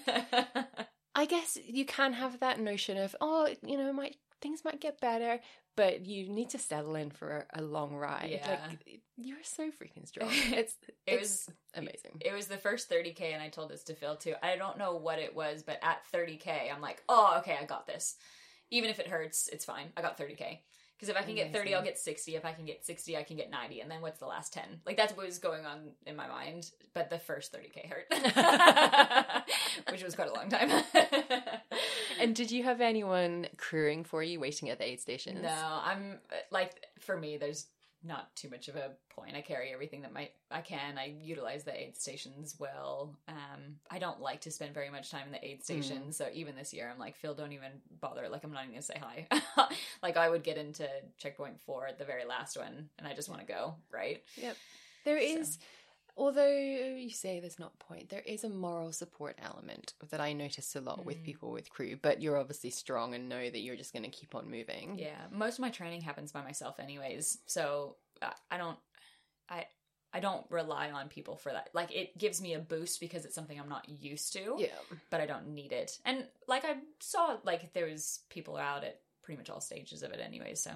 I guess you can have that notion of, oh, you know, might things might get better, but you need to settle in for a long ride. Yeah. Like you're so freaking strong. (laughs) It's It it's was- amazing. It was the first 30k, and I told this to Phil too. I don't know what it was, but at 30k, I'm like, oh, okay, I got this. Even if it hurts, it's fine. I got 30k. Because if I can get 30, I'll get 60. If I can get 60, I can get 90. And then what's the last 10? Like, that's what was going on in my mind. But the first 30k hurt, (laughs) (laughs) which was quite a long time. And did you have anyone crewing for you waiting at the aid stations? No, I'm like for me. There's not too much of a point. I carry everything that might I can. I utilize the aid stations well. Um, I don't like to spend very much time in the aid stations. So even this year, I'm like Phil, don't even bother. Like I'm not even gonna say hi. (laughs) like I would get into checkpoint four at the very last one, and I just want to go right. Yep. There So- is, although you say there's not point, there is a moral support element that I notice a lot with Mm. people with crew. But you're obviously strong and know that you're just going to keep on moving. Yeah, most of my training happens by myself, anyways. So I, I don't, I, I don't rely on people for that. Like it gives me a boost because it's something I'm not used to. Yeah. but I don't need it. And like I saw, like there was people out at pretty much all stages of it anyway. So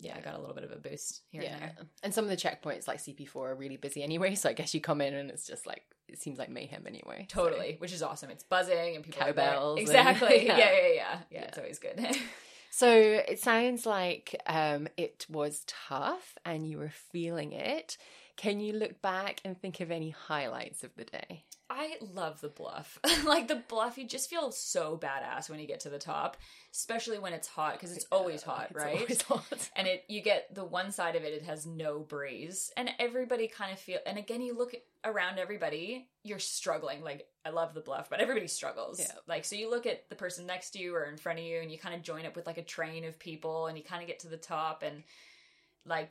yeah, I got a little bit of a boost here Yeah. and there. And some of the checkpoints like CP4 are really busy anyway. (laughs) So I guess you come in and it's just like, it seems like mayhem anyway. So- Totally, which is awesome. It's buzzing and people are. Cowbells and- Exactly. yeah. (laughs) yeah. yeah, yeah, yeah, Yeah. It's always good. (laughs) So it sounds like um, it was tough and you were feeling it. Can you look back and think of any highlights of the day? I love the bluff. (laughs) like the bluff, you just feel so badass when you get to the top, especially when it's hot because it's always hot, It's right? always hot. and it you get the one side of it it has no breeze and everybody kind of feel and again you look around everybody you're struggling like i love the bluff but everybody struggles Yeah. like so you look at the person next to you or in front of you and you kind of join up with like a train of people and you kind of get to the top and like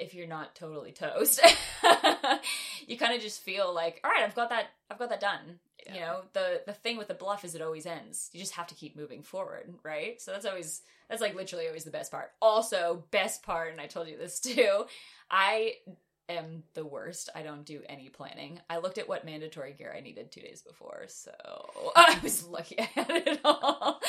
if you're not totally toast (laughs) you kind of just feel like all right i've got that i've got that done. You know the the thing with the bluff is it always ends. You just have to keep moving forward right? So that's always that's like literally always the best part. Also best part and i told you this (laughs) too i am the worst. I don't do any planning. I looked at what mandatory gear i needed two days before so (laughs) i was lucky i had it all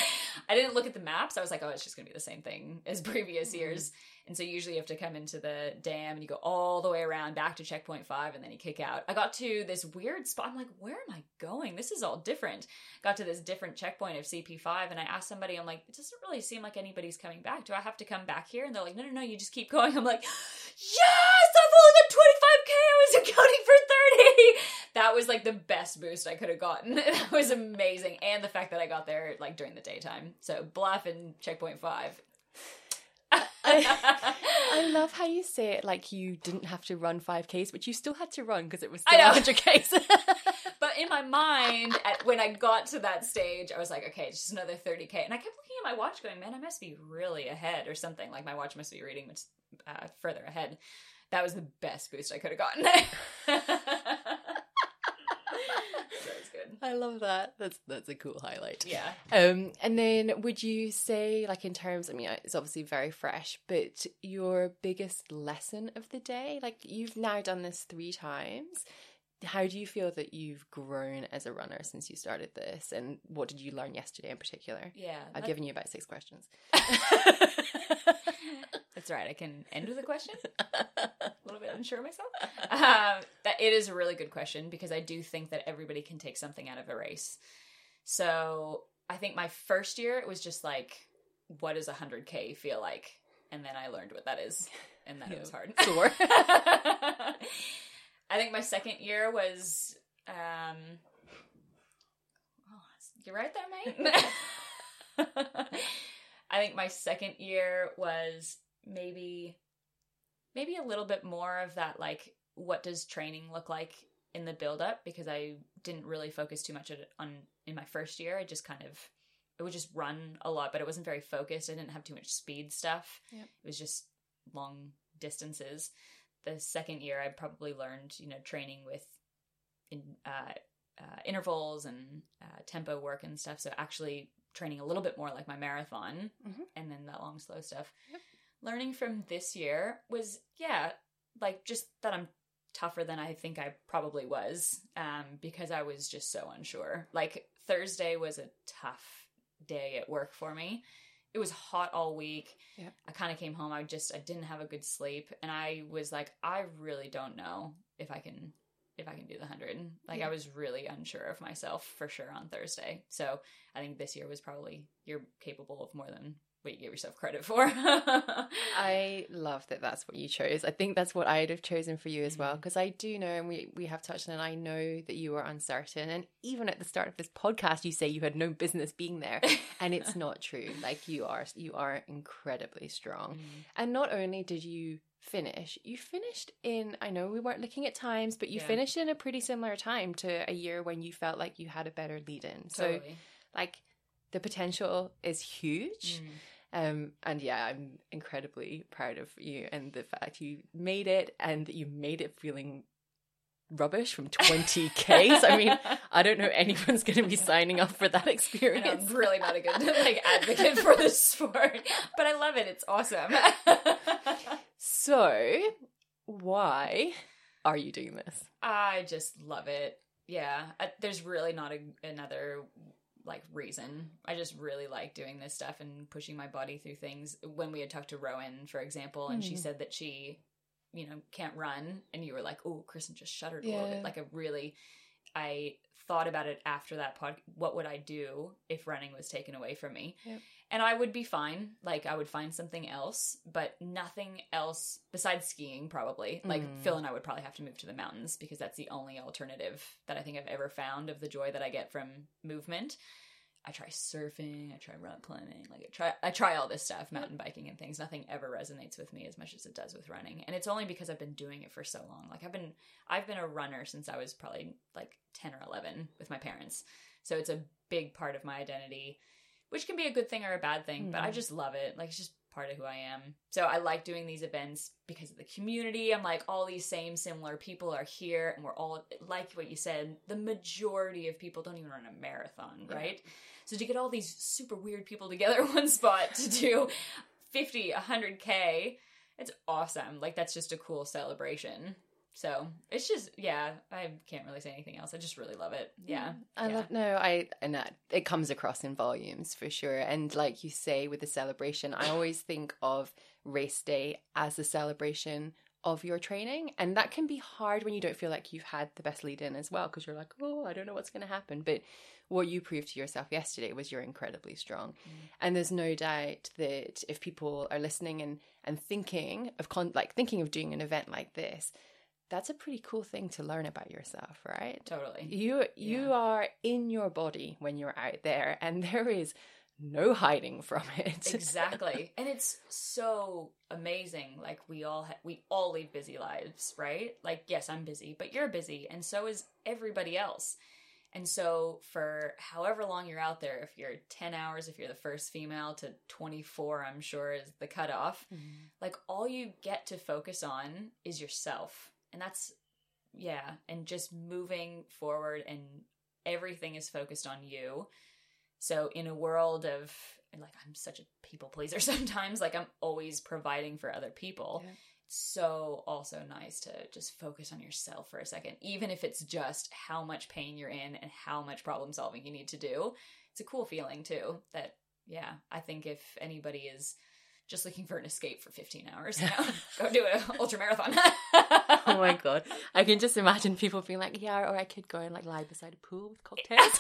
i didn't look at the maps i was like oh it's just gonna be the same thing (laughs) as previous mm-hmm. years and so usually you have to come into the dam and you go all the way around back to checkpoint five and then you kick out. I got to this weird spot. I'm like, where am I going? This is all different. Got to this different checkpoint of CP5 and I asked somebody, I'm like, it doesn't really seem like anybody's coming back. Do I have to come back here? And they're like, no, no, no, you just keep going. I'm like, (gasps) yes, I've only got 25K. I was accounting for 30. That was like the best boost I could have gotten. (laughs) That was amazing. And the fact that I got there like during the daytime. So bluff and checkpoint five. I (laughs) love how you say it like you didn't have to run 5Ks, but you still had to run because it was I still know. 100Ks. (laughs) But in my mind, at, when I got to that stage, I was like, okay, it's just another 30K. And I kept looking at my watch going, man, I must be really ahead or something. Like my watch must be reading much uh, further ahead. That was the best boost I could have gotten. That was good. I love that. That's that's a cool highlight. Yeah. Um, and then would you say, like in terms, I mean, it's obviously very fresh, but your biggest lesson of the day, like you've now done this three times. How do you feel that you've grown as a runner since you started this, and what did you learn yesterday in particular? Yeah. I've given you about six questions. (laughs) (laughs) That's right. I can end with a question. (laughs) a little bit unsure of myself. Um, that it is a really good question because I do think that everybody can take something out of a race. So I think my first year it was just like, what does a hundred k feel like? And then I learned what that is, and that it was hard. Sore. I think my second year was. Um, oh, you're right there, mate. (laughs) I think my second year was maybe maybe a little bit more of that like what does training look like in the build up because I didn't really focus too much on in my first year. I just kind of it would just run a lot, but it wasn't very focused. I didn't have too much speed stuff. Yep. It was just long distances. The second year, I probably learned, you know, training with in, uh, uh, intervals and uh, tempo work and stuff. So actually training a little bit more like my marathon, Mhm. and then that long slow stuff. Yep. Learning from this year was yeah, like just that I'm tougher than I think I probably was um, because I was just so unsure. Like Thursday was a tough day at work for me. It was hot all week. Yep. I kind of came home. I just I didn't have a good sleep, and I was like, I really don't know if I can if I can do the hundred. Like Yeah. I was really unsure of myself for sure on Thursday. So I think this year was probably you're capable of more than what you give yourself credit for. (laughs) I love that that's what you chose. I think that's what I'd have chosen for you as well because I do know, and we we have touched on. it, I know that you are uncertain, and even at the start of this podcast, you say you had no business being there, and it's (laughs) not true. Like you are, you are incredibly strong. Mm. And not only did you finish, you finished in. I know we weren't looking at times, but you Yeah. finished in a pretty similar time to a year when you felt like you had a better lead in. So, Totally. like, the potential is huge. Mm. Um, and yeah, I'm incredibly proud of you and the fact you made it and that you made it feeling rubbish from 20Ks. (laughs) I mean, I don't know anyone's going to be signing up for that (laughs) experience. I'm really not a good (laughs) like advocate for the sport, but I love it. It's awesome. So, why are you doing this? I just love it. Yeah, I, there's really not a, another like reason. I just really like doing this stuff and pushing my body through things. When we had talked to Rowan, for example, and she Mhm. said that she, you know, can't run, and you were like, "Oh, Kristen just shuddered a little bit." Like, I really, I thought about it after that pod. What would I do if running was taken away from me? Yep. And I would be fine. Like, I would find something else, but nothing else besides skiing, probably. Like, Mm. Phil and I would probably have to move to the mountains because that's the only alternative that I think I've ever found of the joy that I get from movement. I try surfing, I try rock climbing, like I try I try all this stuff, mountain biking and things. Nothing ever resonates with me as much as it does with running. And it's only because I've been doing it for so long. Like I've been I've been a runner since I was probably like 10 or 11 with my parents. So it's a big part of my identity, which can be a good thing or a bad thing, but I Mhm. just love it. Like it's just part of who I am. So I like doing these events because of the community. I'm like all these same similar people are here and we're all like what you said, the majority of people don't even run a marathon, Yeah. right? So to get all these super weird people together (laughs) in one spot to do 50, 100k, it's awesome. Like that's just a cool celebration. So it's just yeah, I can't really say anything else. I just really love it. Yeah. Mm. I yeah. love no, I and that it comes across in volumes for sure. And like you say with the celebration, I always think of race day as a celebration of your training, and that can be hard when you don't feel like you've had the best lead in as well because you're like, oh, I don't know what's going to happen. But what you proved to yourself yesterday was you're incredibly strong, mm. and there's no doubt that if people are listening and and thinking of con- like thinking of doing an event like this. That's a pretty cool thing to learn about yourself, right? Totally. You you Yeah. are in your body when you're out there, and (laughs) there is no hiding from it. exactly (laughs) and it's so amazing like we all ha- we all lead busy lives right like yes i'm busy but you're busy and so is everybody else And so, for however long you're out there, if you're 10 hours, if you're the first female to 24, I'm sure is the cutoff, mm-hmm. like all you get to focus on is yourself. And that's, yeah, and just moving forward, and everything is focused on you. So, in a world of, like, I'm such a people pleaser (laughs) sometimes, like, I'm always providing for other people. Yeah. It's so also nice to just focus on yourself for a second, even if it's just how much pain you're in and how much problem solving you need to do. It's a cool feeling, too. That, yeah, I think if anybody is just looking for an escape for 15 hours, (laughs) know, go do an ultra marathon. Oh my god. I can just imagine people being like, yeah, or I could go and like lie beside a pool with cocktails.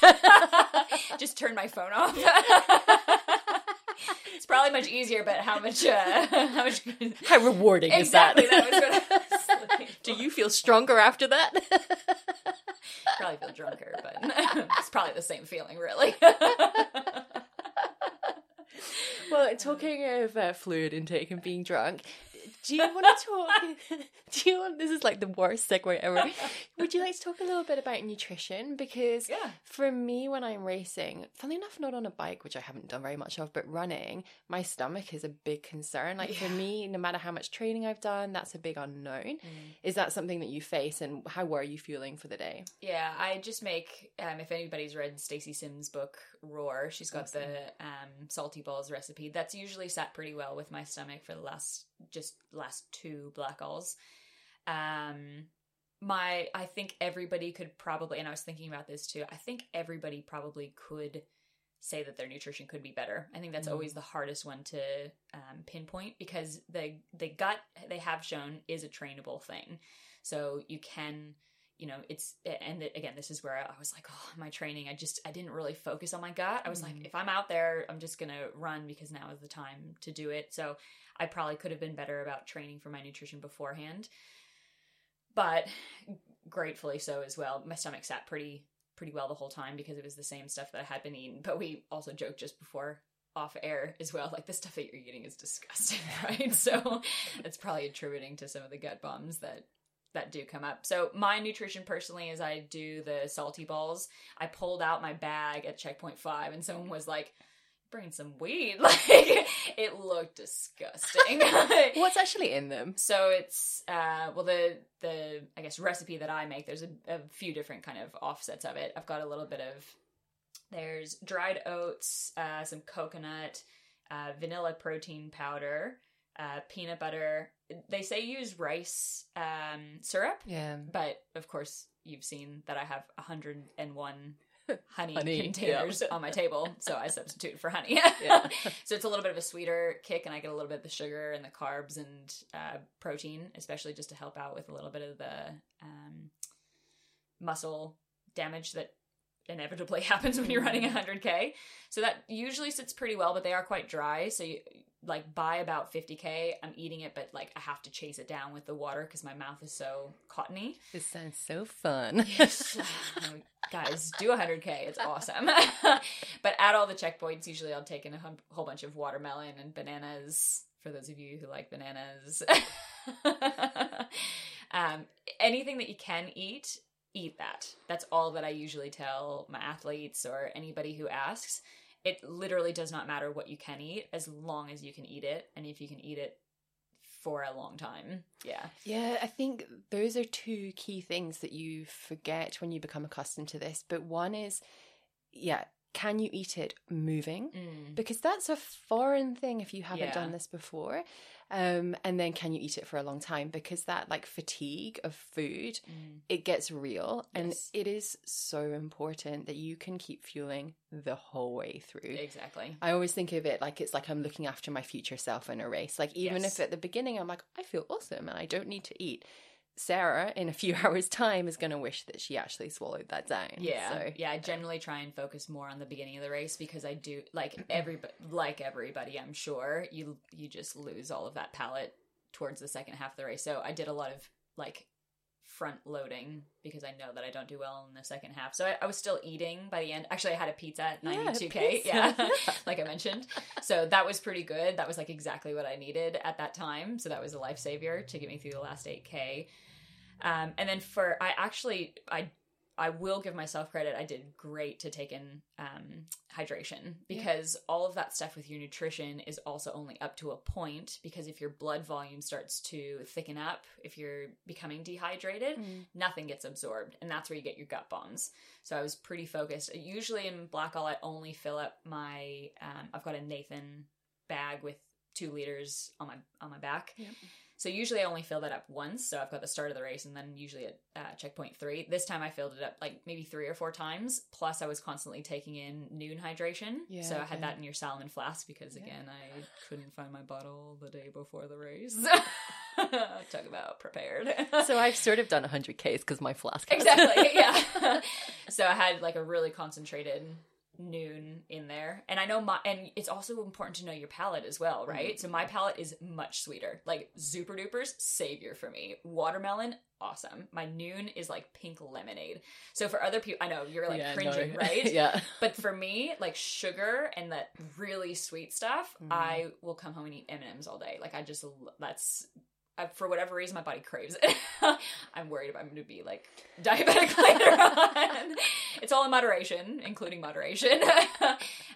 (laughs) just turn my phone off. (laughs) it's probably much easier, but how much? Uh, how much? How rewarding exactly. is that? That was what I was looking Do you feel stronger after that? probably feel drunker, but it's probably the same feeling, really. Well, talking of uh, fluid intake and being drunk, do you want to talk? (laughs) Do you want? This is like the worst segue ever. (laughs) Would you like to talk a little bit about nutrition? Because yeah. for me, when I'm racing, funny enough, not on a bike, which I haven't done very much of, but running, my stomach is a big concern. Like for me, no matter how much training I've done, that's a big unknown. Mm. Is that something that you face, and how were you feeling for the day? Yeah, I just make. Um, if anybody's read Stacey Sims' book Roar, she's got the um, salty balls recipe. That's usually sat pretty well with my stomach for the last just last two Blackalls. Um, my I think everybody could probably, and I was thinking about this too. I think everybody probably could say that their nutrition could be better. I think that's Mm. always the hardest one to um, pinpoint because the the gut they have shown is a trainable thing. So you can, you know, it's and again, this is where I was like, oh, my training. I just I didn't really focus on my gut. I was like, Mhm. if I'm out there, I'm just gonna run because now is the time to do it. So I probably could have been better about training for my nutrition beforehand. But gratefully so as well. My stomach sat pretty pretty well the whole time because it was the same stuff that I had been eating. But we also joked just before off air as well, like the stuff that you're eating is disgusting, (laughs) right? so it's probably attributing to some of the gut bombs that that do come up. So my nutrition personally is I do the salty balls. I pulled out my bag at checkpoint five and someone was like, bring some weed. (laughs) Like it looked disgusting. (laughs) What's (laughs) actually in them? So it's uh well the the I guess recipe that I make there's a, a few different kind of offsets of it. I've got a little bit of there's dried oats, uh, some coconut, uh, vanilla protein powder, uh, peanut butter. They say use rice um, syrup, Yeah. but of course you've seen that I have 101 (laughs) honey, Honey, containers yeah. on my table, so I substitute for honey. Yeah. (laughs) so it's a little bit of a sweeter kick, and I get a little bit of the sugar and the carbs and uh, protein, especially just to help out with a little bit of the um, muscle damage that inevitably (laughs) happens when you're running 100k. So that usually sits pretty well, but they are quite dry. So you like by about 50k, I'm eating it, but like I have to chase it down with the water because my mouth is so cottony. This sounds so fun. (laughs) Yes. Um, Guys, do 100k. It's awesome. (laughs) but at all the checkpoints, usually I'll take in a hum- whole bunch of watermelon and bananas for those of you who like bananas. um, anything that you can eat, eat that. That's all that I usually tell my athletes or anybody who asks. It literally does not matter what you can eat as long as you can eat it and if you can eat it for a long time. Yeah. Yeah, I think those are two key things that you forget when you become accustomed to this. But one is, yeah, can you eat it moving? Mm. Because that's a foreign thing if you haven't Yeah. done this before. Um, and then can you eat it for a long time? Because that like fatigue of food, Mm. it gets real. And it is so important that you can keep fueling the whole way through. Exactly. I always think of it like it's like I'm looking after my future self in a race. Like even Yes. if at the beginning I'm like, I feel awesome and I don't need to eat. Sarah, in a few (laughs) hours' time, is going to wish that she actually swallowed that down. Yeah, So, yeah. I generally try and focus more on the beginning of the race because I do like every like everybody. I'm sure you you just lose all of that palate towards the second half of the race. So I did a lot of like front loading because I know that I don't do well in the second half. So I, I was still eating by the end. Actually, I had a pizza at 92k. pizza. (laughs) Yeah, (laughs) like I mentioned. So that was pretty good. That was like exactly what I needed at that time. So that was a lifesaver to get me through the last 8k. Um, and then for I actually I I will give myself credit. I did great to take in um, hydration because all of that stuff with your nutrition is also only up to a point. Because if your blood volume starts to thicken up, if you're becoming dehydrated, Mm. nothing gets absorbed, and that's where you get your gut bombs. So I was pretty focused. Usually in Blackall, I only fill up my. Um, I've got a Nathan bag with two liters on my on my back. Yep. So usually I only fill that up once. So I've got the start of the race and then usually at uh, checkpoint three. This time I filled it up like maybe three or four times. Plus I was constantly taking in Nuun hydration. Yeah, so I had okay. that in your Salomon flask because Yeah. again I couldn't find my bottle the day before the race. (laughs) Talk about prepared. So I've sort of done 100 Ks because my flask. has- exactly yeah (laughs) so i had like a really concentrated Nuun in there. And i know my and it's also important to know your palate as well right? So my palate is much sweeter. Like super dupers savior for me. Watermelon awesome. My Nuun is like pink lemonade. So for other people i know you're like Yeah, cringing no. (laughs) right? Yeah. but for me like sugar and that really sweet stuff Mm. i will come home and eat m&ms all day. Like i just that's uh, for whatever reason my body craves it. (laughs) I'm worried if i'm going to be like diabetic (laughs) later on. It's all in moderation including moderation. (laughs)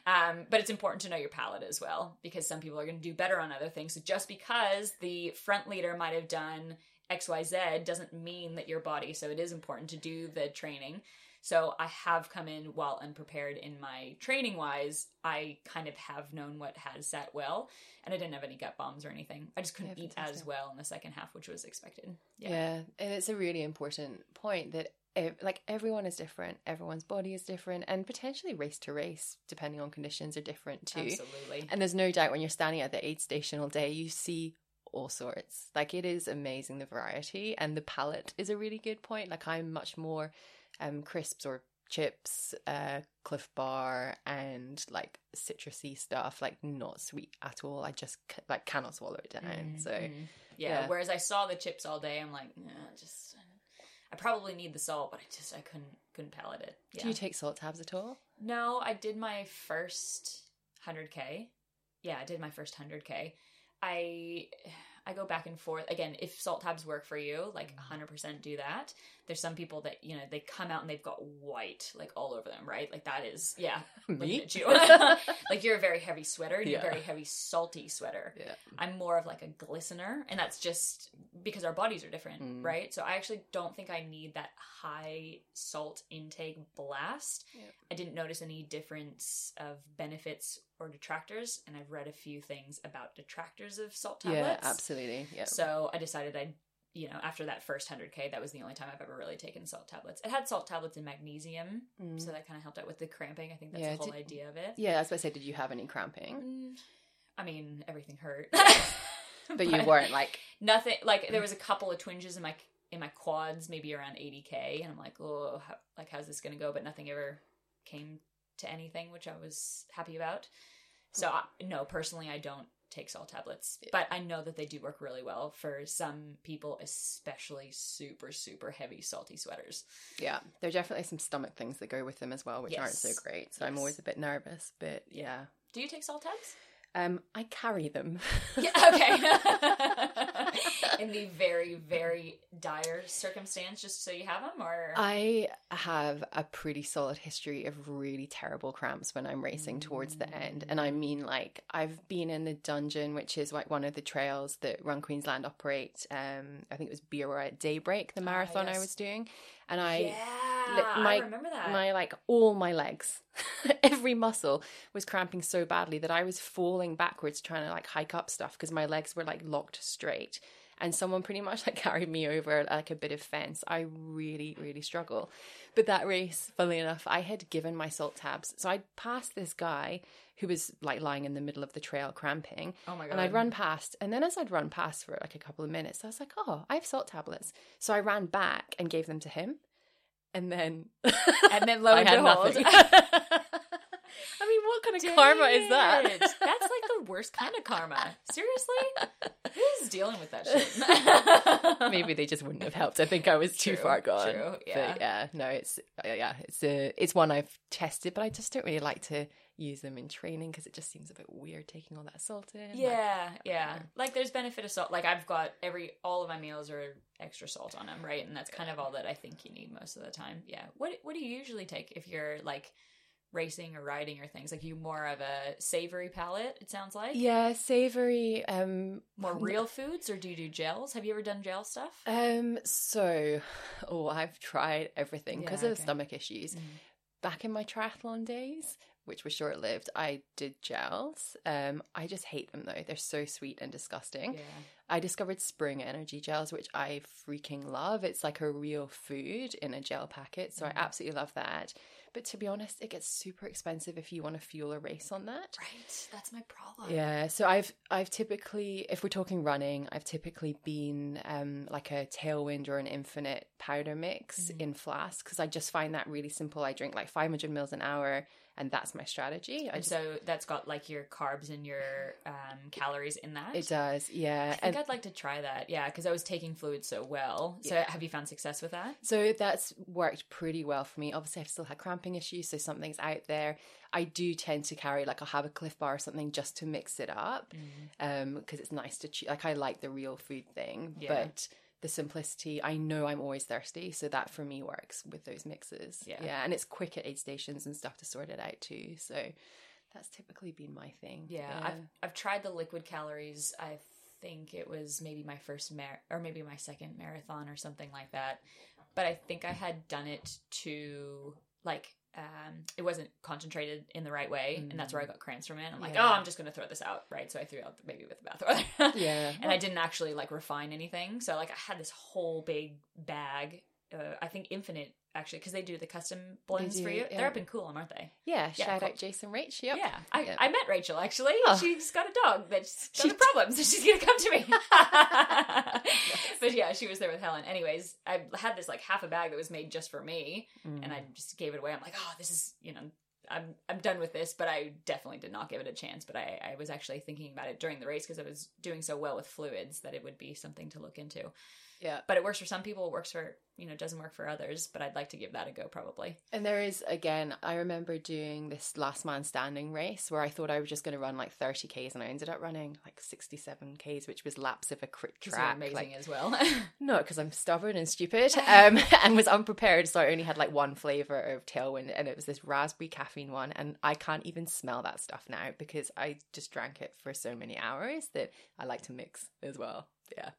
Um, but it's important to know your palate as well because some people are going to do better on other things. So just because the front leader might have done xyz doesn't mean that your body so it is important to do the training so I have come in while unprepared in my training wise. I kind of have known what has sat well, and I didn't have any gut bombs or anything. I just couldn't Yeah, eat as well in the second half, which was expected. yeah. Yeah. And it's a really important point that ev- like everyone is different, everyone's body is different, and potentially race to race, depending on conditions, are different too. Absolutely. And there's no doubt when you're standing at the aid station all day, you see all sorts. Like it is amazing the variety, and the palette is a really good point. Like I'm much more um crisps or chips, uh Clif Bar, and like citrusy stuff, like not sweet at all. I just c- like cannot swallow it down. Mm, So yeah. yeah. Whereas I saw the chips all day, I'm like, nah, just. I probably need the salt, but I just I couldn't couldn't palate it. do you take salt tabs at all? No, I did my first 100k. Yeah, I did my first 100k. I I go back and forth. Again, if salt tabs work for you, like 100% do that. There's some people that, you know, they come out and they've got white like all over them, right? Like that is, yeah, (laughs) Me? you. (laughs) like you're a very heavy sweater, you're a very heavy salty sweater. Yeah. I'm more of like a glistener, and that's just because our bodies are different, Mm. right? So I actually don't think I need that high salt intake blast. Yeah. I didn't notice any difference of benefits or detractors, and I've read a few things about detractors of salt tablets. Yeah, absolutely. Yeah. So I decided I'd, you know, after that first 100K, that was the only time I've ever really taken salt tablets. It had salt tablets and magnesium, Mm. so that kind of helped out with the cramping. I think that's Yeah, the whole did- idea of it. yeah, I was about to say, did you have any cramping? Mm, I mean, everything hurt. (laughs) (laughs) But you weren't like, nothing like there was a couple of twinges in my in my quads maybe around 80k and i'm like oh how, like how's this gonna go but nothing ever came to anything which i was happy about. So I, no personally i don't take salt tablets but i know that they do work really well for some people especially super super heavy salty sweaters. Yeah, there are definitely some stomach things that go with them as well, which aren't so great. So I'm always a bit nervous, but yeah. do you take salt tabs? Um, I carry them. yeah okay (laughs) (laughs) in the very very dire circumstance just so you have them or I have a pretty solid history of really terrible cramps when I'm racing towards the end. And I mean, like, I've been in the dungeon, which is like one of the trails that Run Queensland operate. Um, I think it was Bira at Daybreak, the marathon I yes. was doing. And I, yeah my- i remember that my, like, all my legs, (laughs) every muscle was cramping so badly that I was falling backwards trying to like hike up stuff because my legs were like locked straight. And someone pretty much like (laughs) carried me over like a bit of fence. I really, really struggle. But that race, funnily enough, I had given my salt tabs. So I'd passed this guy who was like lying in the middle of the trail cramping. Oh my god. And I'd run past, and then as I'd run past for like a couple of minutes, I was like, "Oh, I have salt tablets." So I ran back and gave them to him, and then And then (laughs) lo I and had behold. nothing. (laughs) I mean, what kind of karma is that? That's the worst kind of karma. Seriously? (laughs) Who's dealing with that shit? (laughs) Maybe they just wouldn't have helped. I think I was too far gone. true, yeah. But yeah, no, it's yeah, it's a it's one I've tested, but I just don't really like to use them in training because it just seems a bit weird taking all that salt in. Like, Yeah, yeah. Like there's benefit of salt. Like I've got every all of my meals are extra salt on them, right? And that's kind of all that I think you need most of the time. Yeah. What what do you usually take if you're like racing or riding or things? Like you more of a savory palate, it sounds like? yeah, savory. Um, More real foods or do you do gels? Have you ever done gel stuff? Um, so, (laughs) oh, I've tried everything because Yeah, of okay. stomach issues. Mhm. Back in my triathlon days, which were short lived, I did gels. Um, I just hate them though; they're so sweet and disgusting. Yeah. I discovered Spring Energy gels, which I freaking love. It's like a real food in a gel packet, so Mhm. I absolutely love that. But to be honest, it gets super expensive if you want to fuel a race on that. Right. That's my problem. Yeah, so I've I've typically, if we're talking running, I've typically been um like a tailwind or an Infinit powder mix Mhm. in flask because I just find that really simple. I drink like 500 mils an hour, and that's my strategy. I And just, so that's got like your carbs and your um, calories in that. it does, yeah. I think And I'd like to try that. Yeah, because I was taking fluid so well. So Yeah. have you found success with that? so that's worked pretty well for me. Obviously, I've still had cramping issues, so something's out there. I do tend to carry like I'll have a Clif Bar or something just to mix it up. um because it's nice to chew like i like the real food thing Yeah. but the simplicity i know i'm always thirsty so that for me works with those mixes Yeah. yeah and it's quick at aid stations and stuff to sort it out too so that's typically been my thing Yeah, I've I've tried the liquid calories. I think it was maybe my first mar- or maybe my second marathon or something like that. But I think I had done it to like um it wasn't concentrated in the right way and that's where I got cramps from it. I'm like, Yeah. "Oh, I'm just to throw this out." Right? So I threw out the baby with the bathwater. (laughs) yeah and I didn't actually like refine anything. So like I had this whole big bag. Uh, I think Infinit actually because they do the custom blends for you. yeah. They're up in Coolum, aren't they? yeah Yeah, shout cool. out jason rach yep Yeah, I, Yep. I met Rachel actually. Oh. She's got a dog that's got She a problem, so she's gonna come to me. (laughs) but yeah, she was there with Helen. Anyways, I had this like half a bag that was made just for me, Mm. and I just gave it away. I'm like, oh, this is you know. I'm I'm done with this, but I definitely did not give it a chance. But I, I was actually thinking about it during the race because I was doing so well with fluids that it would be something to look into. Yeah But it works for some people, it works for you know, doesn't work for others. But I'd like to give that a go probably. And there is again, I remember doing this last man standing race where I thought I was just going to run like 30 k's, and I ended up running like 67 k's, which was laps of a crit track. amazing like- as well. (laughs) no, because I'm stubborn and stupid, (laughs) um, (laughs) and was unprepared, so I only had like one flavor of Tailwind, and it was this raspberry caffeine one, and I can't even smell that stuff now because I just drank it for so many hours that I like to mix as well. Yeah.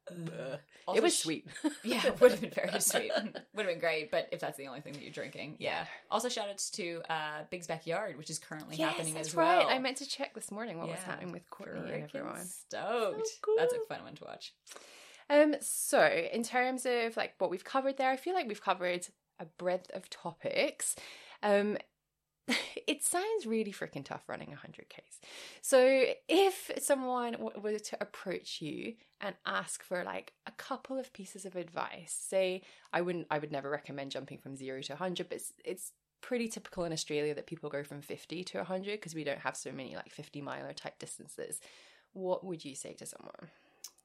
Also it was sweet. (laughs) Yeah, it (laughs) would have been very sweet. would have been great, but if that's the only thing that you're drinking, yeah. Yeah. Also, shout outs to uh, Big's Backyard, which is currently Yes, happening that's as right. I meant to check this morning what was happening with Courtney and everyone. Stoked. So That's a fun one to watch. Um, so in terms of like what we've covered there, I feel like we've covered a breadth of topics. Um, (laughs) it sounds really freaking tough running 100 k's. So if someone were to approach you and ask for like a couple of pieces of advice, say I wouldn't, I would never recommend jumping from zero to 100, but it's, it's pretty typical in Australia that people go from 50 to 100 because we don't have so many like 50 miler type distances. What would you say to someone?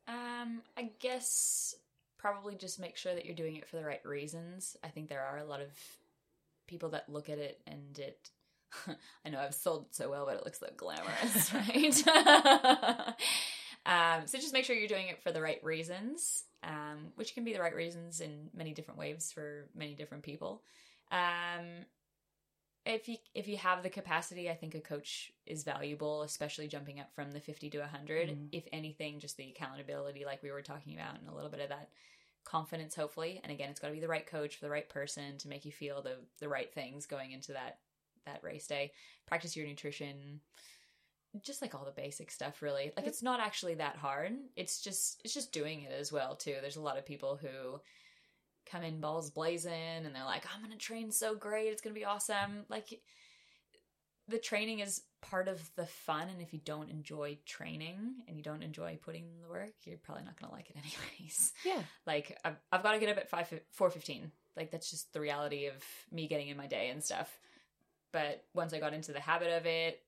Um, I guess probably just make sure that you're doing it for the right reasons. I think there are a lot of people that look at it and it. (laughs) I know I've sold it so well, but it looks so glamorous, (laughs) right? um, so just make sure you're doing it for the right reasons, um, which can be the right reasons in many different ways for many different people. Um, if you if you have the capacity, I think a coach is valuable, especially jumping up from the fifty to hundred. Mhm. If anything, just the accountability, like we were talking about, and a little bit of that confidence, hopefully. And again, it's got to be the right coach for the right person to make you feel the the right things going into that that race day. Practice your nutrition, just like all the basic stuff. Really, like it's not actually that hard. It's just it's just doing it as well too. There's a lot of people who come in balls blazing and they're like, oh, I'm gonna train so great, it's gonna be awesome. Like the training is part of the fun, and if you don't enjoy training and you don't enjoy putting in the work, you're probably not gonna like it (laughs) anyways. Yeah. Like I've, I've got to get up at five four fifteen. Like that's just the reality of me getting in my day and stuff. But once I got into the habit of it,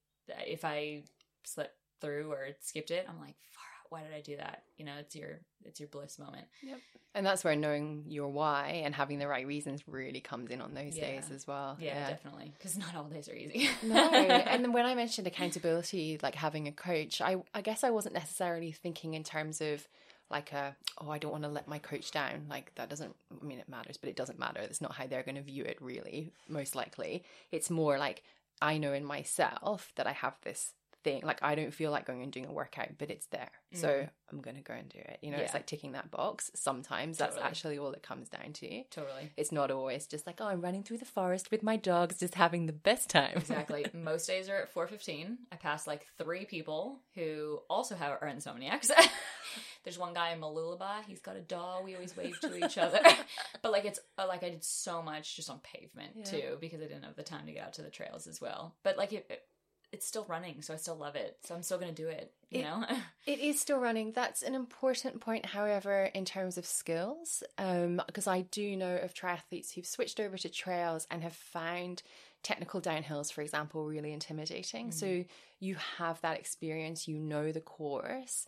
if I slipped through or skipped it, I'm like, far. Why did I do that? You know, it's your it's your bliss moment. Yep. And that's where knowing your why and having the right reasons really comes in on those Yeah. days as well. Yeah, definitely. Because not all days are easy. no (laughs) and when i mentioned accountability like having a coach i i guess i wasn't necessarily thinking in terms of like a oh i don't want to let my coach down like that doesn't i mean it matters but it doesn't matter that's not how they're going to view it really most likely it's more like i know in myself that i have this thing like i don't feel like going and doing a workout but it's there so i'm going to go and do it you know it's like ticking that box sometimes that's actually all it comes down to totally. it's not always just like oh i'm running through the forest with my dogs just having the best time Exactly. (laughs) Most days are at 4.15. I pass like three people who also have are insomniacs. (laughs) There's one guy in Mooloolaba. He's got a dog. We always wave to each other. (laughs) but like it's uh, like I did so much just on pavement Yeah. too because I didn't have the time to get out to the trails as well. But like it, it it's still running, so I still love it. So I'm still gonna do it. You It- know. (laughs) It is still running. That's an important point, however, in terms of skills, um, because I do know of triathletes who've switched over to trails and have found technical downhills, for example, really intimidating. So mm-hmm. you have that experience, you know the course.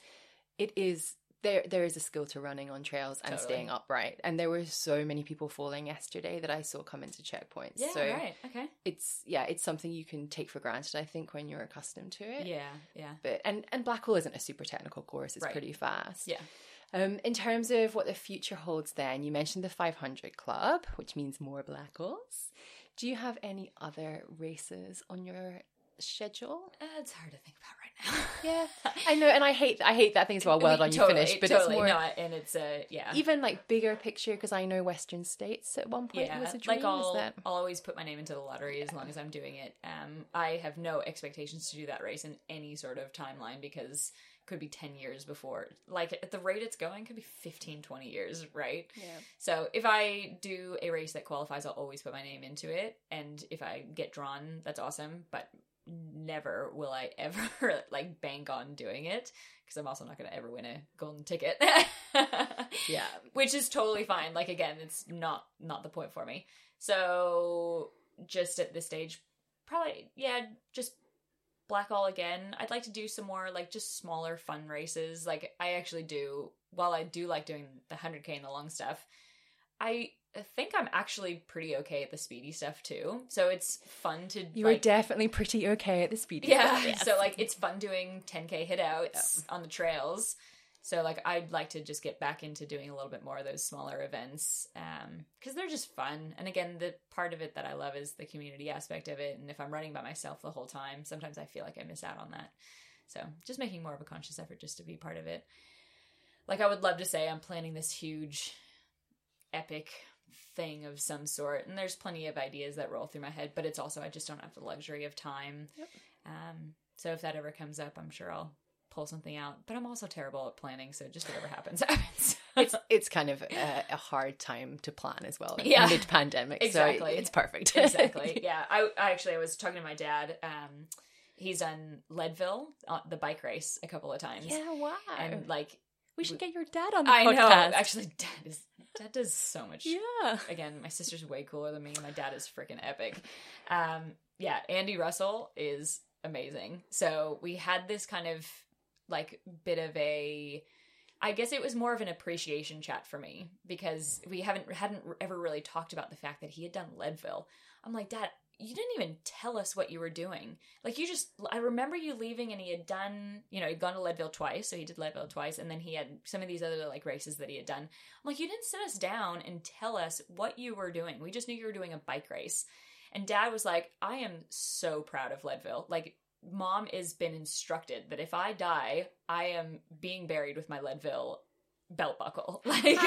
It is there. There is a skill to running on trails and Totally. staying upright. And there were so many people falling yesterday that I saw come into checkpoints. yeah. so right. Okay. it's yeah, it's something you can take for granted. I think when you're accustomed to it Yeah. Yeah. but and and Blackall isn't a super technical course; it's Right. pretty fast. Yeah. Um, in terms of what the future holds, then you mentioned the 500 Club, which means more Blackalls. Do you have any other races on your schedule? Uh, it's hard to think about right. Yeah, (laughs) I know, and I hate I hate that thing as well. Well done, you Totally, finished, but totally. it's more no, and it's a yeah. even like bigger picture because I know Western States at one point yeah, was a dream. like I'll, that I'll always put my name into the lottery as long as I'm doing it. Um, I have no expectations to do that race in any sort of timeline because it could be 10 years before. Like at the rate it's going, it could be 15, 20 years, right? yeah. So if I do a race that qualifies, I'll always put my name into it. And if I get drawn, that's awesome. But never will I ever (laughs) like bank on doing it because I'm also not going to ever win a golden ticket. (laughs) Yeah. which is totally fine. Like again, it's not not the point for me. So just at this stage, probably yeah, just Blackall again. I'd like to do some more like just smaller fun races. Like I actually do. While I do like doing the hundred k and the long stuff, I think I'm actually pretty okay at the speedy stuff too. So it's fun to You like, were definitely pretty okay at the speedy. yeah. stuff, yes. So like it's fun doing 10k hit outs on the trails. So like I'd like to just get back into doing a little bit more of those smaller events um cuz they're just fun. And again, the part of it that I love is the community aspect of it and if I'm running by myself the whole time, sometimes I feel like I miss out on that. So, just making more of a conscious effort just to be part of it. Like I would love to say I'm planning this huge epic thing of some sort and there's plenty of ideas that roll through my head but it's also i just don't have the luxury of time Yep. um, so if that ever comes up i'm sure i'll pull something out but i'm also terrible at planning so just whatever happens (laughs) happens it's it's kind of a, a hard time to plan as well. Yeah. mid pandemic, Exactly. So it's perfect. (laughs) exactly yeah I, I actually i was talking to my dad um, he's done leadville uh, the bike race a couple of times yeah, wow. and like we should get your dad on the podcast. i podcast. know actually dad is dad does so much yeah. again, my sister's way cooler than me. My dad is freaking epic. Um, yeah, Andy Russell is amazing. So we had this kind of like bit of a I guess it was more of an appreciation chat for me because we haven't hadn't ever really talked about the fact that he had done Leadville. I'm like, Dad, you didn't even tell us what you were doing. Like you just I remember you leaving and he had done, you know, he'd gone to Leadville twice, so he did Leadville twice, and then he had some of these other like races that he had done. I'm like, you didn't sit us down and tell us what you were doing. We just knew you were doing a bike race. And dad was like, I am so proud of Leadville. Like mom has been instructed that if I die, I am being buried with my Leadville belt buckle. (laughs) Like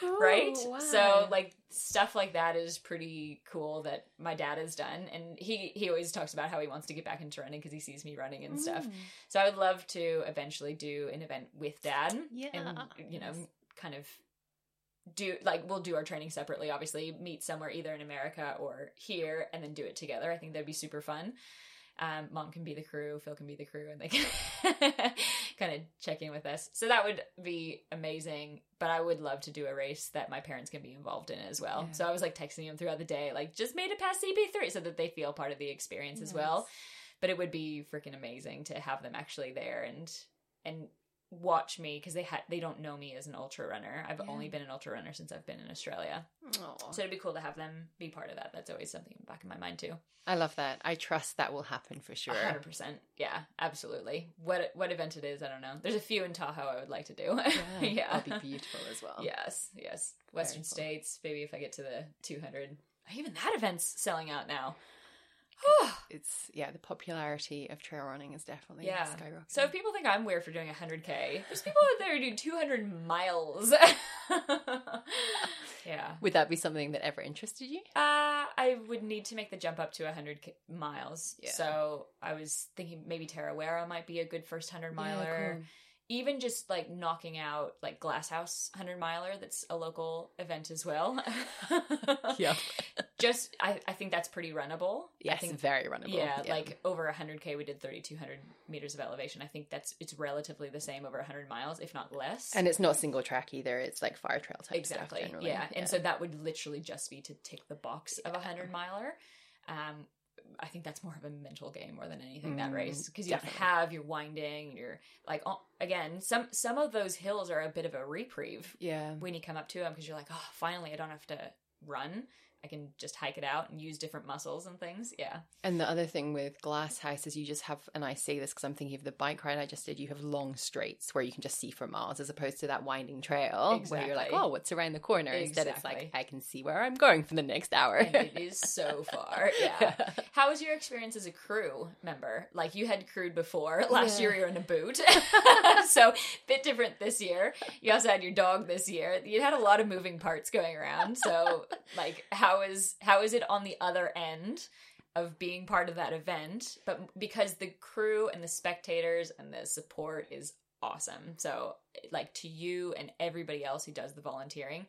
cool. right? Wow. So like stuff like that is pretty cool that my dad has done, and he he always talks about how he wants to get back into running because he sees me running and stuff. Mm. So I would love to eventually do an event with dad, Yeah. and you know, kind of do like we'll do our training separately. Obviously, meet somewhere either in America or here, and then do it together. I think that'd be super fun. Um, Mom can be the crew, Phil can be the crew, and they can (laughs) (laughs) kind of check in with us. So that would be amazing. But I would love to do a race that my parents can be involved in as well. Yeah. So I was like texting them throughout the day, like just made it past CP3 so that they feel part of the experience as well. But it would be freaking amazing to have them actually there and and watch me because they had they don't know me as an ultra runner. I've Yeah. only been an ultra runner since I've been in Australia, Aw. so it'd be cool to have them be part of that. That's always something in the back of my mind too. I love that. I trust that will happen for sure. hundred percent, yeah, absolutely. What what event it is, I don't know. There's a few in Tahoe I would like to do. Yeah, (laughs) That'd be beautiful as well. Yes, yes. Western. States, maybe if I get to the 200. Even that event's selling out now. (sighs) It's yeah, the popularity of trail running is definitely Yeah. skyrocketing. So if people think I'm weird for doing 100k, there's people out there who do 200 miles. (laughs) yeah. would that be something that ever interested you? Uh, I would need to make the jump up to 100 ki- miles. Yeah. So I was thinking maybe Tarawera might be a good first 100 miler. Even just like knocking out like Glasshouse 100 miler, that's a local event as well. (laughs) Yeah. Just, I, I think that's pretty runnable. I Yes, think very runnable. Yeah, like over 100k, we did 3,200 meters of elevation. I think that's it's relatively the same over 100 miles, if not less. and it's not single track either. It's like fire trail type exactly, stuff. Generally. yeah. And so that would literally just be to tick the box of a 100 miler. Um, I think that's more of a mental game more than anything that Mm, race because you don't definitely. have your winding, you're like oh, again some some of those hills are a bit of a reprieve yeah, when you come up to them because you're like oh finally I don't have to run I can just hike it out and use different muscles and things yeah And the other thing with Glass House is you just have, and I say this because I'm thinking of the bike ride I just did, you have long straights where you can just see for miles as opposed to that winding trail where you're like, oh, what's around the corner? Instead, it's like, I can see where I'm going for the next hour. and it is so (laughs) far. Yeah. How was your experience as a crew member? Like you had crewed before. (laughs) Last Yeah. year you were in a boot. (laughs) so bit different this year. You also had your dog this year. You had a lot of moving parts going around. So like how is how is it on the other end? Of being part of that event, but because the crew and the spectators and the support is awesome. So, like to you and everybody else who does the volunteering,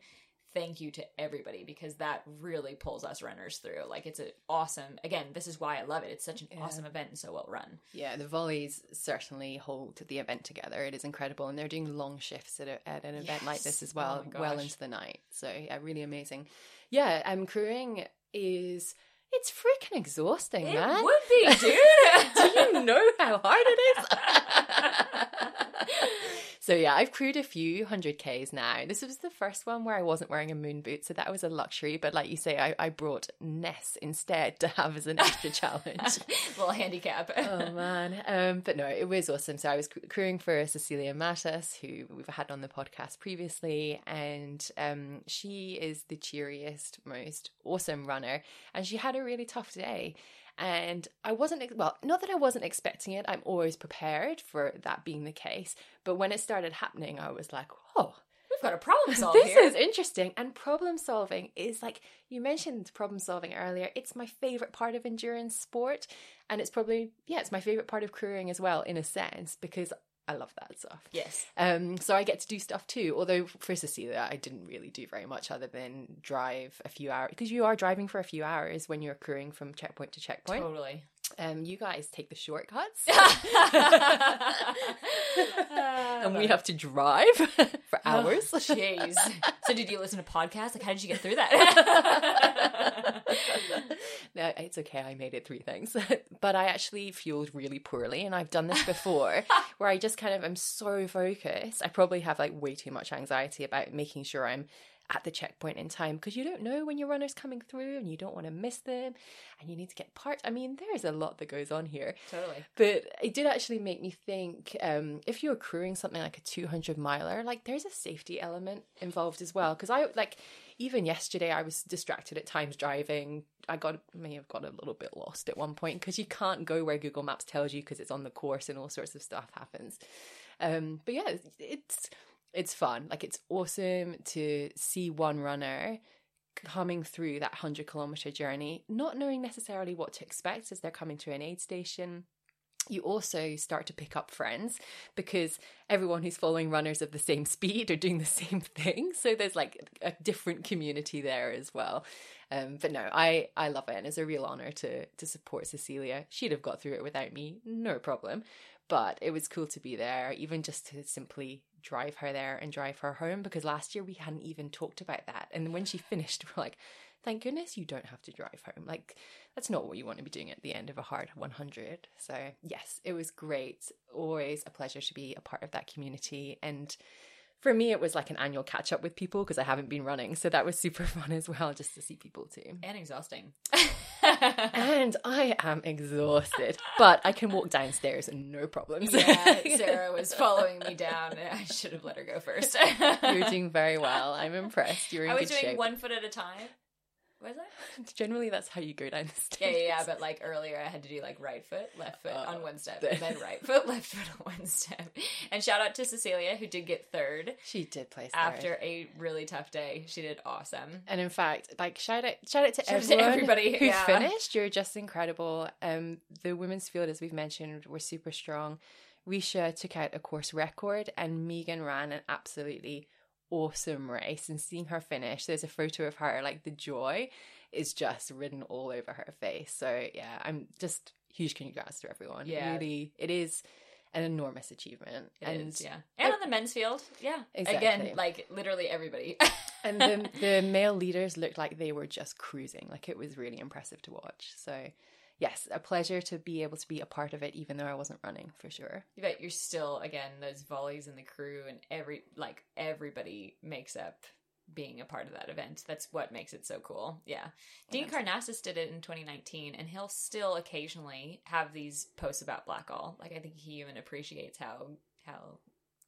thank you to everybody because that really pulls us runners through. Like it's an awesome. Again, this is why I love it. It's such an Yeah. awesome event and so well run. Yeah, the volleys certainly hold the event together. It is incredible, and they're doing long shifts at, a, at an event like this as well, Oh well into the night. So yeah, really amazing. Yeah, um, crewing is it's freaking exhausting, It man. would be, dude. (laughs) Do you know how hard it is? (laughs) so yeah, I've crewed a few hundred Ks now. This was the first one where I wasn't wearing a moon boot, so that was a luxury. But like you say, I, I brought Ness instead to have as an extra challenge. (laughs) Little handicap. (laughs) oh man um but no it was awesome so i was crewing for cecilia Mattis, who we've had on the podcast previously and um she is the cheeriest most awesome runner and she had a really tough day and I wasn't well, not that I wasn't expecting it. I'm always prepared for that being the case. But when it started happening, I was like, "Oh, We've got a problem (laughs) solved this here. is interesting and problem solving is like you mentioned problem solving earlier it's my favorite part of endurance sport and it's probably yeah it's my favorite part of crewing as well in a sense because i love that stuff yes. um so i get to do stuff too although for cecilia i didn't really do very much other than drive a few hours because you are driving for a few hours when you're crewing from checkpoint to checkpoint Totally. um you guys take the shortcuts and (laughs) (laughs) and we have to drive (laughs) for hours Jeez. So did you listen to podcasts? Like how did you get through that? (laughs) no, it's okay. I made it three things. (laughs) but I actually fueled really poorly. And I've done this before (laughs) where I just kind of am so focused. I probably have like way too much anxiety about making sure I'm at the checkpoint in time because you don't know when your runner's coming through and you don't want to miss them and you need to get parked. I mean, there's a lot that goes on here. totally. But it did actually make me think um, if you're crewing something like a 200 miler, like there's a safety element involved as well. Because I like, even yesterday, I was distracted at times driving. I got may have got a little bit lost at one point because you can't go where Google Maps tells you because it's on the course and all sorts of stuff happens. Um, but yeah, it's it's fun. Like it's awesome to see one runner coming through that 100 kilometer journey, not knowing necessarily what to expect as they're coming to an aid station. You also start to pick up friends because everyone who's following runners of the same (laughs) speed are doing the same thing. So there's like a different community there as well. Um, but no, I I love it, and it's a real honor to to support Cecilia. She'd have got through it without me, no problem. But it was cool to be there, even just to simply drive her there and drive her home. Because last year we hadn't even talked about that, and when she finished, (laughs) we're like, thank goodness you don't have to drive home. Like, that's not what you want to be doing at the end of a hard 100. So, yes, it was great. Always a pleasure to be a part of that community. And for me, it was like an annual catch up with people because I haven't been running. So that was super (laughs) fun as well, just to see people too. And exhausting. (laughs) (laughs) And I am exhausted, but I can walk downstairs and no problems. yeah, Sarah was following me down. I should have let her go first. You're doing very well. I'm impressed. You're in I was doing shape. one foot at a time. Was I? (laughs) Generally, that's how you go down the stairs. yeah, yeah. But like earlier, I had to do like right foot, left foot on Oh. one step, and then right foot, (laughs) left foot on one step. And shout out to Cecilia who did get third She did place after third. a really tough day. She did awesome. And in fact, like shout out, shout out to Shout out to everybody, who yeah. finished. You're just incredible. Um, the women's field, as we've mentioned, were super strong. Risha took out a course record, and Megan ran an absolutely awesome race. And seeing her finish, there's a photo of her. Like the joy is just written all over her face. So yeah, I'm just huge congrats to everyone. Yeah. really, it is an enormous achievement. It and is, yeah. And on the men's field, yeah. Exactly. Again, like literally everybody. (laughs) and the the (laughs) male leaders looked like they were just cruising. Like it was really impressive to watch. So yes, a pleasure to be able to be a part of it, even though I wasn't running for sure. but you're still again those volleys and the crew and every like everybody makes up being a part of that event. That's what makes it so cool. Yeah. Dean Karnazes did it in 2019 and he'll still occasionally have these posts about Blackall. Like I think he even appreciates how how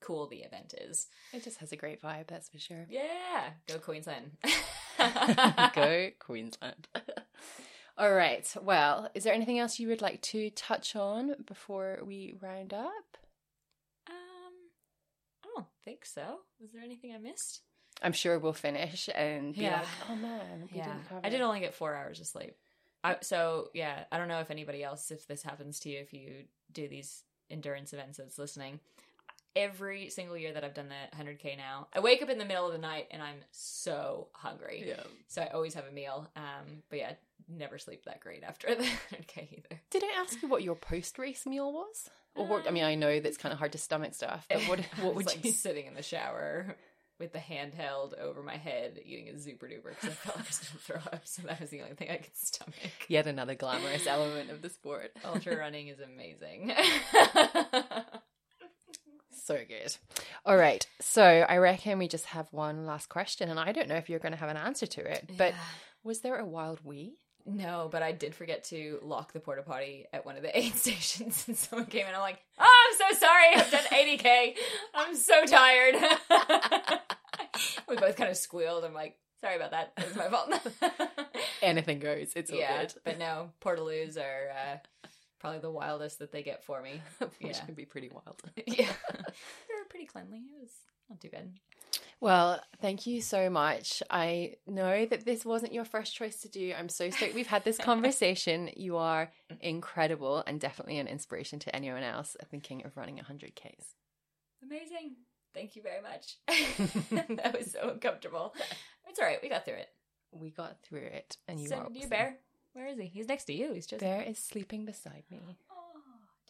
cool the event is. It just has a great vibe, that's for sure. Yeah, go Queensland. (laughs) Go (laughs) Queensland. (laughs) All right. Well, is there anything else you would like to touch on before we round up? Um I don't think so. Was there anything I missed? I'm sure we'll finish and be Yeah. like, oh man, we yeah, didn't cover I did only get four hours of sleep. I, so yeah, I don't know if anybody else, if this happens to you, if you do these endurance events that's listening. Every single year that I've done the 100k now, I wake up in the middle of the night and I'm so hungry. Yeah. So I always have a meal. Um, but yeah, never sleep that great after (laughs) the 100k either. Did I ask you what your post race meal was? Or what? I mean, I know that's kind of hard to stomach stuff, but what (laughs) (laughs) what would like you? sitting in the shower with the handheld over my head, eating a super duper because I felt like I was going to throw up. So that was the only thing I could stomach. Yet another glamorous element of the sport. Ultra running is amazing. So good. All right. So I reckon we just have one last question, and I don't know if you're going to have an answer to it, but was there a wild wee? No, but I did forget to lock the porta potty at one of the (laughs) aid stations, and someone came in. I'm like, "Oh, I'm so sorry. I've done 80k. I'm so tired." (laughs) we both kind of squealed. I'm like, "Sorry about that. It was my fault." (laughs) Anything goes. It's all yeah, good. but no, portaloos are uh, probably the wildest that they get for me. Which Yeah. can be pretty wild. yeah, they were pretty cleanly. It was not too bad. Well, thank you so much. I know that this wasn't your first choice to do. I'm so stoked we've had this (laughs) conversation. You are incredible and definitely an inspiration to anyone else thinking of running 100Ks. Amazing. Thank you very much. (laughs) that was so uncomfortable. It's all right. We got through it. We got through it, and you so, are you awesome. bear. Where is he? He's next to you. He's just. Bear is sleeping beside me.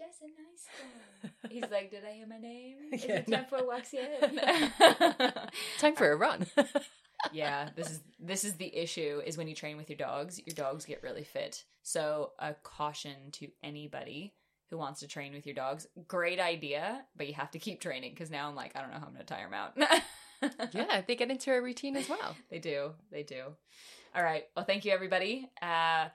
That's a nice guy. (laughs) He's like, did I hear my name? Is Yeah, it time for walks yet? (laughs) Time for a run. (laughs) yeah, this is this is the issue. Is when you train with your dogs, your dogs get really fit. So a caution to anybody who wants to train with your dogs. Great idea, but you have to keep training because now I'm like, I don't know how I'm going to tire them out. yeah, they get into a routine as well. They do. They do. All right. Well, thank you, everybody. Uh,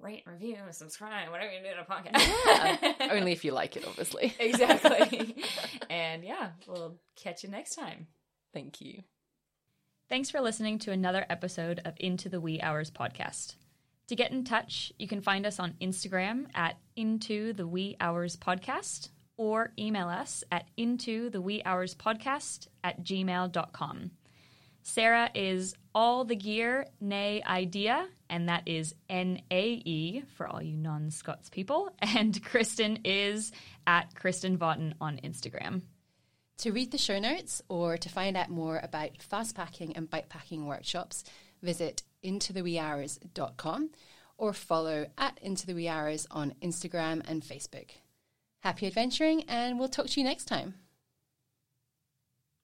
rate, review, subscribe, whatever you do to a podcast. Yeah. (laughs) Only if you like it, obviously. exactly. (laughs) and yeah, we'll catch you next time. Thank you. Thanks for listening to another episode of Into the Wee Hours podcast. To get in touch, you can find us on Instagram at Into the Wee Hours podcast or email us at Into the Wee Hours podcast at gmail.com. Sarah is all the gear, nay idea, and that is N A E for all you non Scots people. (laughs) And Kristen is at Kristen Vaughton on Instagram. To read the show notes or to find out more about fast packing and bike packing workshops, visit intotheweehours.com or follow at Into Hours on Instagram and Facebook. Happy adventuring, and we'll talk to you next time.